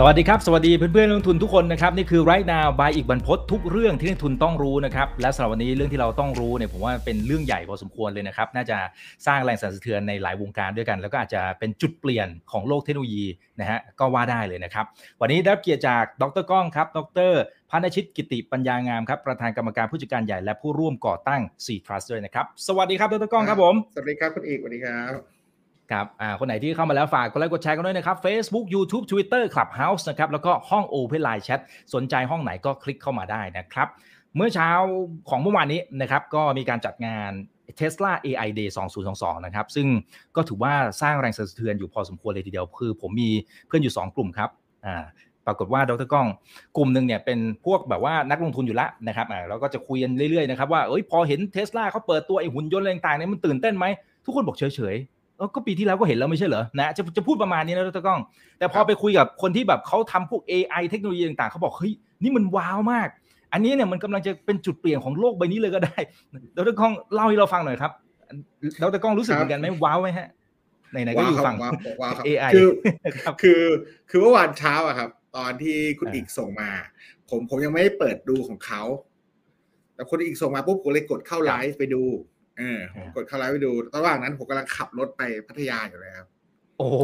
สวัสดีครับ สวัสดีเพื่อนๆนักลงทุนทุกคนนะครับนี่คือ right now by อีกบรรพททุกเรื่องที่นักทุนต้องรู้นะครับและสำหรับวันนี้เรื่องที่เราต้องรู้เนี่ยผมว่าเป็นเรื่องใหญ่พอสมควรเลยนะครับน่าจะสร้างแรงสั่นสะเทือนในหลายวงการด้วยกัน แล้วก็อาจจะเป็นจุดเปลี่ยนของโลกเทคโนโลยีนะฮะก็ว่าได้เลยนะครับวันนี้ได้รับเกียรติจากดรก้องครับดรพานชิตกิติปัญญางามครับประธานกรรมการผู้จัดการใหญ่และผู้ร่วมก่อตั้ง C Trust ด้วยนะครับสวัสดีครับดรก้องครับผมสวัสดีครับคุณเอกสวัสดีครับ ครับอ่าคนไหนที่เข้ามาแล้วฝากกดไลค์กดแชร์กันด้วยนะครับ Facebook YouTube Twitter Clubhouse นะครับแล้วก็ห้อง Open Line Chat สนใจห้องไหนก็คลิกเข้ามาได้นะครับเมื่อเช้าของเมื่อวานนี้นะครับก็มีการจัดงาน Tesla AI Day 2022 นะครับ ซึ่งก็ถือว่าสร้างแรงสะเทือนอยู่พอสมควรเลยทีเดียว คือผมมีเพื่อนอยู่ 2 กลุ่มครับอ่าปรากฏว่าดรก้องกลุ่มหนึ่งเนี่ยเป็นพวกแบบว่านักลงทุนอยู่ล้วนะครับอ่าเราก็จะคุยกันเรื่อยๆนะครับว่าเอ้ยพอเห็นเทสลาเขาเปิดตัวไอ้หุ่นยนต์อะไรต่างๆเนี่ยมันตื่นเต้นไหม ทุกคนบอกเฉยๆ ก็ปีที่แล้วก็เห็นแล้วไม่ใช่เหรอนะจะจะพูดประมาณนี้นะดรก้อง แต่พอไปคุยกับคนที่แบบเขาทำพวก AI เทคโนโลยีต่างๆเขาบอกเฮ้ยนี่มันว้าวมาก อันนี้เนี่ยมันกำลังจะเป็นจุดเปลี่ยนของโลกใบนี้เลยก็ได้ดรก้องเล่าให้เราฟังหน่อยครับดรก้องรู้สึกเหมือนกันไหมว้าวไหมฮะไหนๆก็อยู่ฝั่งว้าวว้าวครับ AI คือครับคือคือเมื่อวานเช้าอะครับ ตอนที่คุณอ่าอีกส่งมา ผมผมยังไม่ได้เปิดดูของเขาแต่คนอีกส่งมาปุ๊บผมเลยกดเข้าไลฟ์ไปดู เออผมกดเข้าไลฟ์ไปดูระหว่างนั้นผมกำลังขับรถไปพัทยาอยู่เลยครับ โอ้โห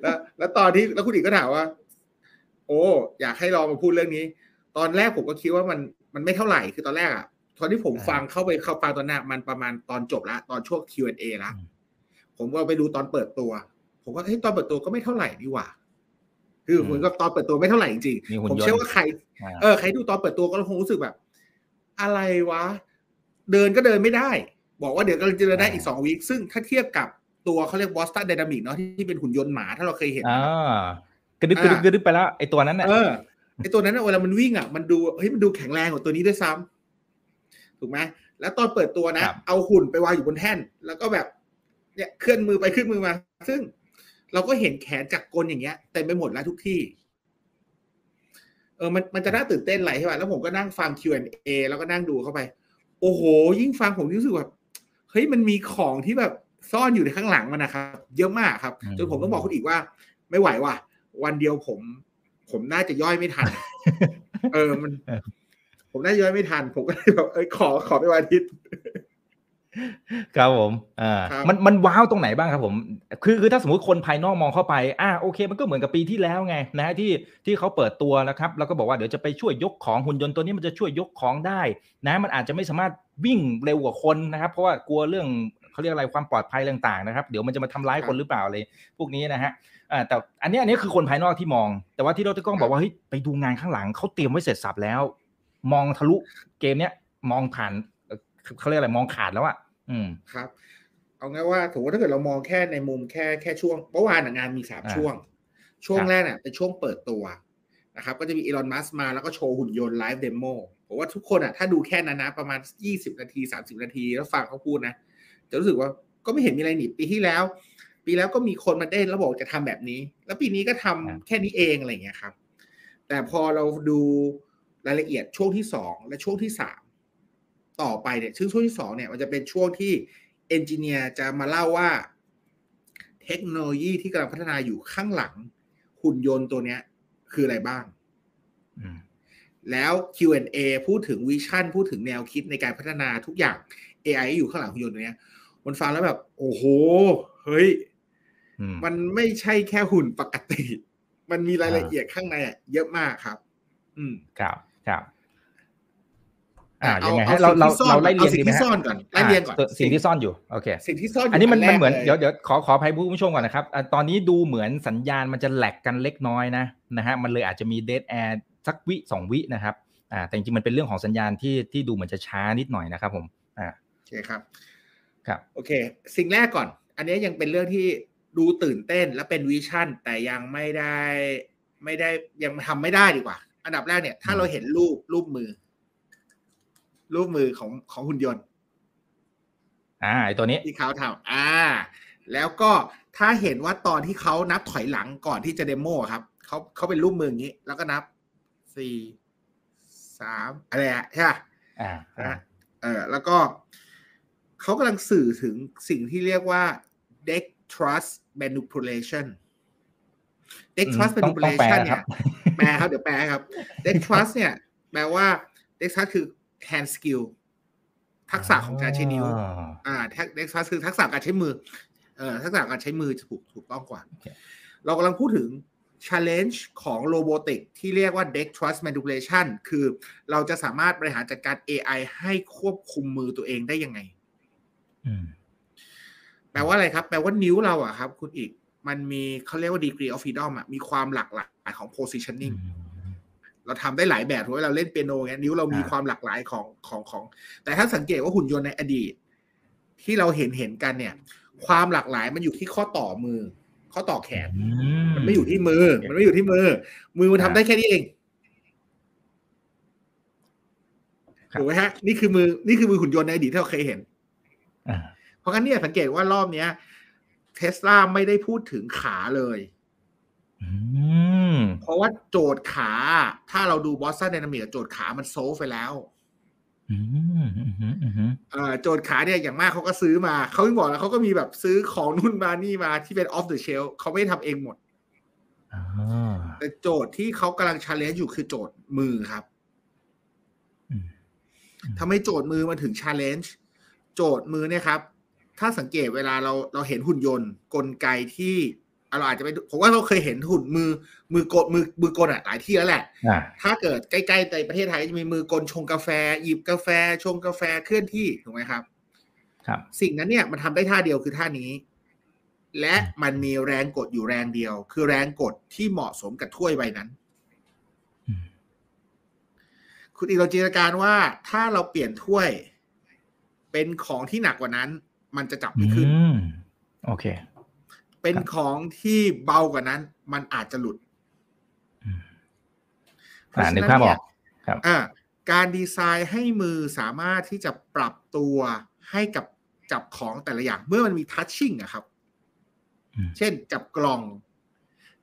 แล้ว แล้วตอนที่แล้วคุณอีกก็ถามว่า โอ้อยากให้ลองมาพูดเรื่องนี้ ตอนแรกผมก็คิดว่ามันมันไม่เท่าไหร่คือตอนแรกอะตอนที่ผมอ่าฟังเข้าไปเข้าฟังตอนหน้ามันประมาณตอนจบละตอนช่วง Q&A ละอืมผมก็ไปดูตอนเปิดตัว ผมก็เฮ้ยตอนเปิดตัวก็ไม่เท่าไหร่นี่หว่าคือผมก็ตอนเปิดตัวไม่เท่าไหร่จริงมีหุ่นๆผมยนต์เชื่อว่าใครอ่าเออใครดูตอนเปิดตัวก็คงรู้สึกแบบ อะไรวะ เดินก็เดินไม่ได้ บอกว่าเดี๋ยวกำลังจะเดินได้อีกสองวีคซึ่งถ้าเทียบกับตัวเขาเรียกบอสตันไดนามิกเนาะที่เป็นหุ่นยนต์หมาถ้าเราเคยเห็นอ่ากระดึบกระดึบกระดึบไปแล้วไอ้ตัวนั้นน่ะเออไอตัวนั้นน่ะเวลามันวิ่งอะมันดูเฮ้ยมันดูแข็งแรงกว่าตัวนี้ด้วยซ้ำถูกไหมแล้วตอนเปิดตัวนะครับเอาหุ่นไปวางอยู่บนแท่น แล้วก็แบบ เนี่ยเคลื่อนมือไปเคลื่อนมือมา ซึ่งเราก็เห็นแขนจักรกลอย่างเงี้ยเต็มไปหมดแล้วทุกที่ เออมันมันจะน่าตื่นเต้นอะไรใช่ป่ะแล้วผมก็นั่งฟัง Q&A แล้วก็นั่งดูเข้าไป โอ้โห ยิ่งฟังผมรู้สึกแบบเฮ้ยมันมีของที่แบบซ่อนอยู่ในข้างหลังมันนะครับ เยอะมากครับอืมจนผมต้องบอกคุณอีกว่า ไม่ไหวว่ะ วันเดียวผม ผมน่าจะย่อยไม่ทัน เออมัน ผมน่าจะย่อยไม่ทัน ผมก็เลยแบบเอ้ยขอขอไปวันอาทิตย์ ครับผม อ่าครับมัน มันว้าวตรงไหนบ้างครับผม คือ คือ ถ้าสมมติคนภายนอกมองเข้าไป อ่า โอเค มันก็เหมือนกับปีที่แล้วไง นะฮะ ที่ ที่เขาเปิดตัวนะครับ แล้วก็บอกว่าเดี๋ยวจะไปช่วยยกของหุ่นยนต์ตัวนี้มันจะช่วยยกของได้ นะ มันอาจจะไม่สามารถวิ่งเร็วกว่าคนนะครับ เพราะว่ากลัวเรื่องเขาเรียกอะไรความปลอดภัยต่างๆนะครับ เดี๋ยวมันจะมาทำร้ายคนหรือเปล่าอะไรพวกนี้นะฮะ อ่า แต่อันนี้ อันนี้คือคนภายนอกที่มอง แต่ว่าที่ดรก้องบอกว่า เฮ้ย ไปดูงานข้างหลังเขาเตรียมไว้เสร็จสับแล้ว มองทะลุเกมเนี้ย มองผ่านเอ่อเขาเรียกอะไร มองขาดแล้วอะอืม ครับ เอาง่ายว่าถือว่าถ้าเกิดเรามองแค่ในมุมแค่แค่ช่วงเมื่อวานน่ะงานมีสามอ่าช่วง ช่วงครับแรกเนี่ยเป็นช่วงเปิดตัวนะครับ ก็จะมีอีลอนมัสก์มาแล้วก็โชว์หุ่นยนต์ live demo ผมว่าทุกคนอะถ้าดูแค่นั้นนะ ประมาณ20นาที30นาทีแล้วฟังเขาพูดนะ จะรู้สึกว่าก็ไม่เห็นมีอะไรนี่ปีที่แล้ว ปีแล้วก็มีคนมาเต้นแล้วบอกจะทำแบบนี้ แล้วปีนี้ก็ทำครับแค่นี้เองอะไรอย่างเงี้ยครับ แต่พอเราดูรายละเอียดช่วงที่สองและช่วงที่สาม ต่อไปเนี่ยซึ่งช่วงที่สองเนี่ยมันจะเป็นช่วงที่เอนจิเนียร์จะมาเล่าว่า เทคโนโลยีที่กำลังพัฒนาอยู่ข้างหลัง หุ่นยนต์ตัวเนี้ย คืออะไรบ้างอืมแล้ว Q&A พูดถึงวิชั่นพูดถึงแนวคิดในการพัฒนาทุกอย่าง AI ที่อยู่ข้างหลังหุ่นยนต์ตัวเนี้ยมันฟังแล้วแบบ โอ้โห เฮ้ยอืมมันไม่ใช่แค่หุ่นปกติ มันมีรายละเอียดข้างในอะเยอะมากครับ อืมครับ ครับ อ่าเอายังไงเอาฮะเราเราสิ่งที่ซ่อนเราไล่เรียงเอาสิ่งดีไหมที่ฮะซ่อนก่อนไล่เรียงก่อนาสิ่งที่ซ่อนอยู่โอเคสิ่งที่ซ่อนอยู่อันนี้มันแรมันกเหมือนลเดี๋ยวเดี๋ยวขอขออภัยผู้ชมก่อนนะครับอะตอนนี้ดูเหมือนสัญญาณมันจะแหลกกันเล็กน้อยนะนะฮะมันเลยอาจจะมีเด a แอร์สักวิสองวินะครับอ่าแต่จริงๆมันเป็นเรื่องของสัญญาณที่ที่ดูเหมือนจะช้านิดหน่อยนะครับผมอ่าโอเคครับครับโอเค สิ่งแรกก่อน อันนี้ยังเป็นเรื่องที่ดูตื่นเต้นและเป็นวิชั่น แต่ยังไม่ได้ไม่ได้ยังทำไม่ได้ดีกว่า อันดับแรกเนี่ยถ้าเราเห็นรูปรูปมือ รูปมือของของหุ่นยนต์ อ่าไอตัวนี้ที่เขาทำอ่า แล้วก็ถ้าเห็นว่าตอนที่เขานับถอยหลังก่อนที่จะเดโมอะครับเขาเขาเป็นรูปมืออย่างนี้ แล้วก็นับสี่สามอะไรอะใช่ปะอ่าอ่านะเออแล้วก็เขากำลังสื่อถึงสิ่งที่เรียกว่า deck trust manipulation deck trust ต้องต้องแปล manipulation คเนี่รับยแปลครับ เดี๋ยวแปลครับ deck trust เนี่ย แปลว่า deck trust คือ hand skill ทักษะของการใช้นิ้ว อ่า deck trust คือทักษะการใช้มือ เอ่อทักษะการใช้มือจะถูกถูกต้องกว่าโอเคเรากำลังพูดถึง challenge ของโ o บ o ติกที่เรียกว่า deck trust manipulation คือเราจะสามารถบริหารจัดการ AI ให้ควบคุมมือตัวเองได้ยังไงอืมแปลว่าอะไรครับ แปลว่านิ้วเราอะครับ คุณอีก มันมีเขาเรียกว่า degree of freedom อะมีความหลากหลายของ positioning เราทำได้หลายแบบถูกไหมเราเล่นเปียโนเงี้ยนิ้วเรามีอ่าความหลากหลายของของของ แต่ถ้าสังเกตว่าหุ่นยนต์ในอดีต ที่เราเห็นเห็นกันเนี่ย ความหลากหลายมันอยู่ที่ข้อต่อมือ ข้อต่อแขน มันไม่อยู่ที่มือ มันไม่อยู่ที่มือ มือมันทำได้แค่นี้เองครับถูกไหมฮะนี่คือมือนี่คือมือหุ่นยนต์ในอดีตที่เราเคยเห็นอ่าเพราะงั้นเนี่ยสังเกตว่ารอบเนี้ยเทสลาไม่ได้พูดถึงขาเลยอืม เพราะว่าโจทย์ขา ถ้าเราดูบอสตัน d y นามิกโจทย์ขามันโซฟไปแล้วอืมอืมอืมอืมอืมเอ่อโจทย์ขาเนี่ยอย่างมากเขาก็ซื้อมา เขาไม่บอกแล้วเขาก็มีแบบซื้อของนู่นมานี่มาที่เป็น off the shelf เขาไม่ได้ทำเองหมดอ่าแต่โจทย์ที่เขากำลัง challenge อยู่คือโจทย์มือครับอืมทำให้โจทย์มือมาถึง challenge โจทย์มือเนี่ยครับ ถ้าสังเกตเวลาเราเราเห็นหุ่นยนต์ กลไกที่ เราอาจจะไปดูผมว่าเราเคยเห็นหุ่นมือมือกดมือมือกลอะหลายที่แล้วแหละอ่าถ้าเกิดใกล้ๆในประเทศไทยจะมีมือกลชงกาแฟ หยิบกาแฟ ชงกาแฟเคลื่อนที่ถูกไหมครับ ครับ สิ่งนั้นเนี่ยมันทำได้ท่าเดียวคือท่านี้ และมันมีแรงกดอยู่แรงเดียว คือแรงกดที่เหมาะสมกับถ้วยใบนั้นอืมคุณอีกเราจินตนาการว่าถ้าเราเปลี่ยนถ้วย เป็นของที่หนักกว่านั้น มันจะจับไม่ขึ้นอืมโอเค เป็นครับของที่เบากว่านั้น มันอาจจะหลุดอืมเพราะอ่าฉะนึกนั้นภาพอเนี่อยกครับอ่าการดีไซน์ให้มือสามารถที่จะปรับตัวให้กับจับของแต่ละอย่าง เมื่อมันมีทัชชิ่งอะครับอืมเช่นจับกล่อง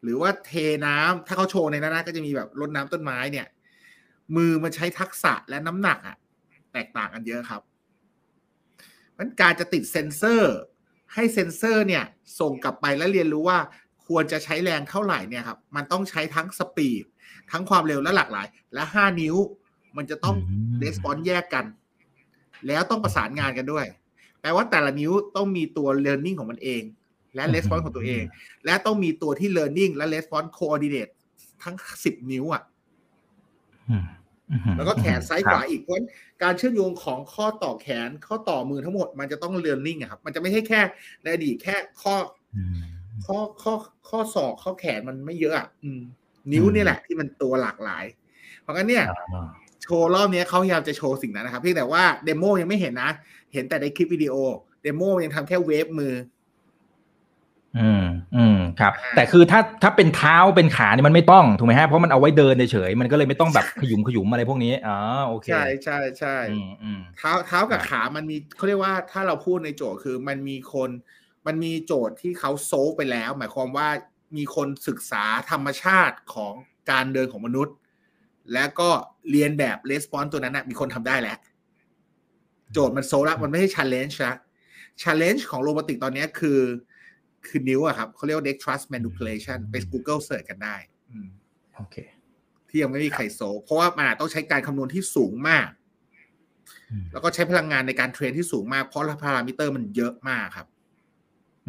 หรือว่าเทน้ำถ้าเขาโชว์ในนั้นนะก็จะมีแบบรดน้ำต้นไม้เนี่ย มือมันใช้ทักษะและน้ำหนักอะแตกต่างกันเยอะครับมันการจะติดเซ็นเซอร์ ให้เซ็นเซอร์เนี่ยส่งกลับไปแล้วเรียนรู้ว่าควรจะใช้แรงเท่าไหร่เนี่ยครับ มันต้องใช้ทั้งสปีดทั้งความเร็วและหลากหลาย และห้านิ้ว มันจะต้องอืมレスปอนแยกกัน แล้วต้องประสานงานกันด้วย แปลว่าแต่ละนิ้วต้องมีตัว learning ของมันเอง และ response ของตัวเอง และต้องมีตัวที่ learning และ response coordinate ทั้งสิบนิ้วอะอืมอืม แล้วก็แขนซ้ายคขรับวาอีกเพราะฉะนั้นการเชื่อมโยงของข้อต่อแขนข้อต่อมือทั้งหมดมันจะต้อง learning อะครับ มันจะไม่ใช่แค่ในอดีตแค่ข้ออืมข้อข้อข้อศอกข้อแขนมันไม่เยอะอะอืมนิ้วเนี่ยแหละ ที่มันตัวหลากหลาย เพราะงั้นเนี่ยอ่าโชว์รอบนี้เขาพยายามจะโชว์สิ่งนั้นนะครับเพียงแต่ว่าเดโมยังไม่เห็นนะ เห็นแต่ในคลิปวิดีโอ เดโมยังทำแค่เวฟมือ อืมอืม ครับอ่าแต่คือถ้าถ้าเป็นเท้าเป็นขาเนี่ยมันไม่ต้องถูกไหมฮะเพราะมันเอาไว้เดินเฉยๆมันก็เลยไม่ต้องแบบขยุมขยุมอะไรพวกนี้อ๋อโอเคใช่ใช่ใช่อืมอืมเท้าเท้ากับขามันมีเขาเรียกว่าถ้าเราพูดในโจทย์คือมันมีคน มันมีโจทย์ที่เขาโซฟไปแล้ว หมายความว่ามีคนศึกษาธรรมชาติของการเดินของมนุษย์ แล้วก็เรียนแบบレスปอนตัวนั้นนะมีคนทำได้แล้ว โจทย์มันโซฟแล้วมันไม่ใช่ challenge นะ challenge ของโรบอติกตอนนี้คือ คือนิ้วอะครับเขาเรียกว่า deck trust manipulation ไป Google search กันได้อืมโอเค ที่ยังไม่มีใคร solve เพราะว่ามันอาจต้องใช้การคำนวณที่สูงมากอืมแล้วก็ใช้พลังงานในการ train ที่สูงมาก เพราะพารามิเตอร์มันเยอะมากครับ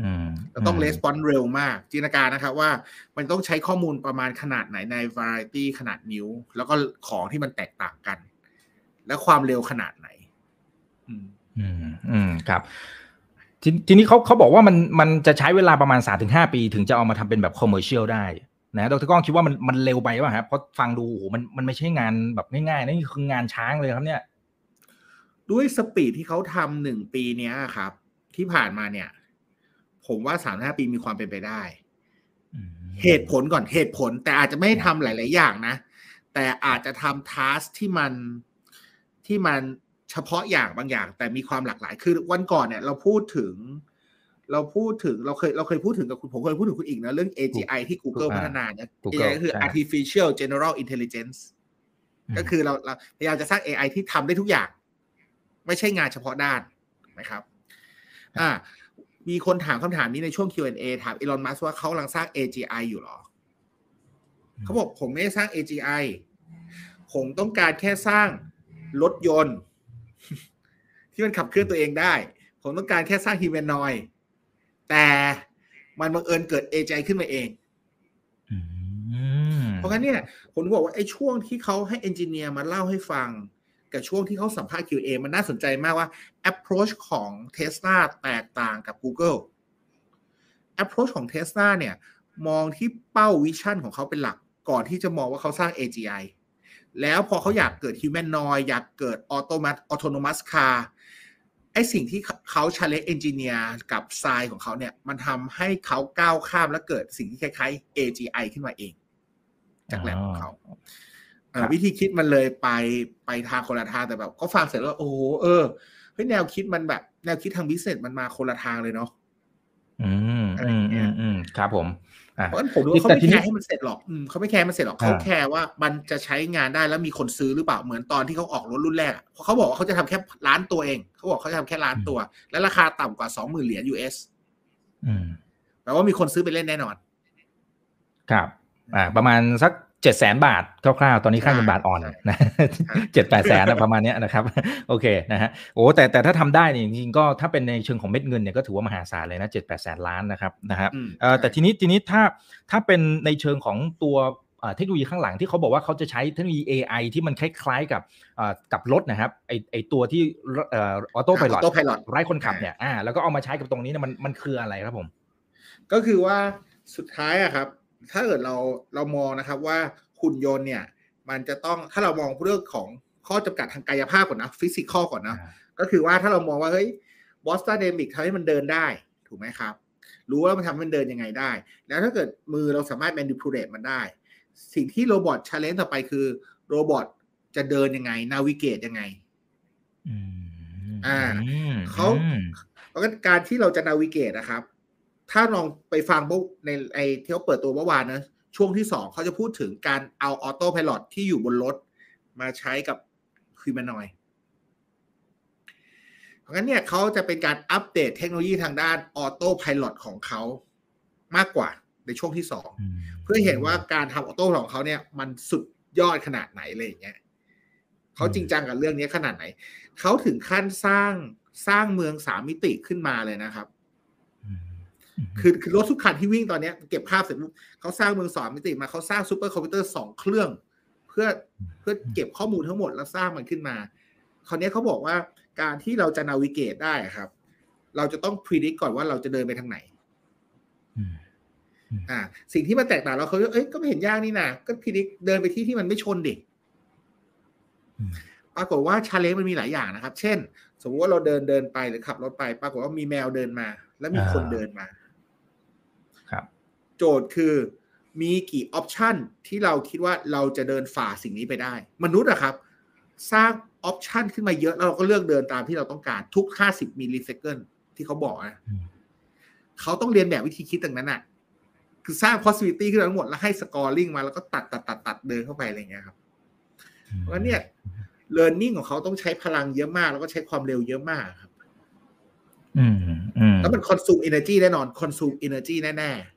อืมแล้วต้อง respond เร็วมาก จินตนาการนะครับว่ามันต้องใช้ข้อมูลประมาณขนาดไหนใน variety ขนาดนี้ แล้วก็ของที่มันแตกต่างกัน และความเร็วขนาดไหน อืม อืมอืมครับ ทีทีนี้เขาเขาบอกว่ามันมันจะใช้เวลาประมาณสามถึงห้าปี ถึงจะเอามาทำเป็นแบบ commercial ได้นะดรก้องคิดว่ามันมันเร็วไปป่ะครับเพราะฟังดูโอ้โหมันมันไม่ใช่งานแบบง่ายๆนะนี่คืองานช้างเลยครับเนี่ย ด้วยสปีดที่เขาทำหนึ่งปีเนี้ยครับ ที่ผ่านมาเนี่ย ผมว่าสามห้าปีมีความเป็นไปได้อืมเหตุผลก่อนเหตุผล แต่อาจจะไม่ได้ทำหลาย ๆ อย่างนะ แต่อาจจะทำทัสที่มันที่มัน เฉพาะอย่างบางอย่าง แต่มีความหลากหลายคือวันก่อนเนี่ย เราพูดถึง เราพูดถึงเราเคยเราเคยพูดถึงกับคุณผมเคยพูดถึงคุณอีกนะ เรื่อง AGI ที่ Google พัฒนาเนี่ย Google AGI ก็คือใช่ artificial general intelligence ก็คือเราเราพยายามจะสร้าง AI ที่ทำได้ทุกอย่าง ไม่ใช่งานเฉพาะด้านนะครับ อ่า มีคนถามคำถามนี้ในช่วง Q&A ถามอีลอนมัสว่าเขากำลังสร้าง AGI อยู่หรอ เขาบอกผมไม่ได้สร้าง AGI ผมต้องการแค่สร้างรถยนต์ ที่มันขับเคลื่อนตัวเองได้ ผมต้องการแค่สร้างฮิวแมนนอยแต่มันบังเอิญเกิด AGI ขึ้นมาเองอืมเพราะงั้นเนี่ยผมบอกว่าไอ้ช่วงที่เขาให้เอนจิเนียร์มาเล่าให้ฟัง กับช่วงที่เขาสัมภาษณ์ QA มันน่าสนใจมากว่า approach ของ Tesla แตกต่างกับ Google approach ของ Tesla เนี่ย มองที่เป้าวิชั่นของเขาเป็นหลักก่อนที่จะมองว่าเขาสร้าง AGI แล้วพอเขาอยากเกิด humanoid อยากเกิด automat autonomous car ไอสิ่งที่เขา challenge engineer กับ s i ของเขาเนี่ย มันทำให้เขาก้าวข้ามและเกิดสิ่งที่คล้ายๆ AGI ขึ้นมาเอง จากแลบของเขาเอ่อครับวิธีคิดมันเลยไปไปทางคนละทางแต่แบบ ก็ฟังเสร็จแล้วโอ้โหเออเฮ้ยแนวคิดมันแบบ แนวคิดทางบิสเนสมันมาคนละทางเลยเนาะอืมอะไรอือมย่างเงี้อืยมอืมครับผมอ่า เพราะฉะนั้นผมดูว่าเขาแต่ไม่ทีแคนี้ร์ให้มันเสร็จหรอกอืมเขาไม่แคร์ให้มันเสร็จหรอกเขาอ่าแคร์ว่ามันจะใช้งานได้แล้วมีคนซื้อหรือเปล่าเหมือนตอนที่เขาออกรถรุ่นแรกอะเพราะเขาบอกว่าเขาจะทำแค่ล้านตัวเองเขาบอกเขาจะทำแค่ล้านตัว และราคาต่ำกว่าสองหมื่นเหรียญ US อืมแปลว่ามีคนซื้อไปเล่นแน่นอน ครับ อ่า ประมาณสัก เจ็ดแสนบาทคร่าวๆ ตอนนี้ค่าเงินบาทอ่อนใช่นะเจ็ดแปดแสนนะประมาณเนี้ยนะครับ โอเคนะฮะโอ้แต่แต่ถ้าทำได้เนี่ยจริงๆก็ถ้าเป็นในเชิงของเม็ดเงินเนี่ยก็ถือว่ามหาศาลเลยนะเจ็ดแปดแสนล้านนะครับนะฮะอืมเอ่อใช่แต่ทีนี้ทีนี้ถ้าถ้าเป็นในเชิงของตัวเอ่อเทคโนโลยีข้างหลังที่เขาบอกว่าเขาจะใช้เทคโนโลยี AI ที่มันคล้ายๆกับเอ่อกับรถนะครับไอไอตัวที่เอ่อ autopilot Autopilot ไร้คนขับเนี่ยอ่าแล้วก็เอามาใช้กับตรงนี้เนี่ยมันมันคืออะไรครับผม ก็คือว่าสุดท้ายอะครับ ถ้าเกิดเราเรามองนะครับว่าหุ่นยนต์เนี่ย มันจะต้องถ้าเรามองเรื่องของข้อจำกัดทางกายภาพก่อนนะ physical ก่อนนะอ่าก็คือว่าถ้าเรามองว่าเฮ้ย Boston Dynamics ทำให้มันเดินได้ถูกไหมครับ รู้ว่ามันทำให้มันเดินยังไงได้ แล้วถ้าเกิดมือเราสามารถ manipulate มันได้ สิ่งที่โรบอท challenge ต่อไปคือโรบอทจะเดินยังไง navigate ยังไงอืมอ่าอืมเขาอืมเพราะงั้นการที่เราจะ navigate นะครับ ถ้าลองไปฟังพวกในไอที่เขาเปิดตัวเมื่อวานนะช่วงที่สองเขาจะพูดถึงการเอาออโต้พ l o t ที่อยู่บนรถมาใช้กับฮิวแมนอยเพราะงั้นเนี่ยเขาจะเป็นการอัปเดตเทคโนโลยีทางด้าน auto พ l o t ของเขามากกว่าในช่วงที่สองอืมเพื่อเห็นว่าการทำออโต้ของเขาเนี่ยมันสุดยอดขนาดไหนเลยอย่างเงี้ยเขาจริงจังกับเรื่องนี้ขนาดไหน เขาถึงขั้นสร้างสร้างเมืองสามมิติขึ้นมาเลยนะครับอืม คือคือรถทุกคันที่วิ่งตอนเนี้ยเก็บภาพเสร็จปุ๊บเขาสร้างเมืองสามมิติมาเขาสร้างซูเปอร์คอมพิวเตอร์สองเครื่อง เพื่อเพื่อเก็บข้อมูลทั้งหมดแล้วสร้างมันขึ้นมา คราวนี้เขาบอกว่าการที่เราจะนาวิเกตได้อะครับ เราจะต้องพิจิตก่อนว่าเราจะเดินไปทางไหนอืมอ่า สิ่งที่มันแตกต่างเราเขาเอ้ยก็ไม่เห็นยากนี่นะก็พิจิตเดินไปที่ที่มันไม่ชนดิอืมปรากฏว่าชาเลนจ์มันมีหลายอย่างนะครับ เช่น สมมติว่าเราเดินเดินไปหรือขับรถไป ปรากฏว่ามีแมวเดินมา แล้วมีคนเดินมาครับ โจทย์คือมีกี่ option ที่เราคิดว่าเราจะเดินฝ่าสิ่งนี้ไปได้ มนุษย์อะครับ สร้าง option ขึ้นมาเยอะแล้วเราก็เลือกเดินตามที่เราต้องการทุก 50 millisecond ที่เขาบอกนะอืมเขาต้องเรียนแบบวิธีคิดต่างนั้นอะคือสร้าง possibility ขึ้นมาทั้งหมดแล้วให้ scoring มาแล้วก็ตัดตัดตัดตัดเดินเข้าไปอะไรอย่างเงี้ยครับเพราะฉะนั้นเนี่ย learning ของเขาต้องใช้พลังเยอะมาก แล้วก็ใช้ความเร็วเยอะมากครับอืมอืมแล้วมัน consume energy แน่นอน consume energy แน่ๆ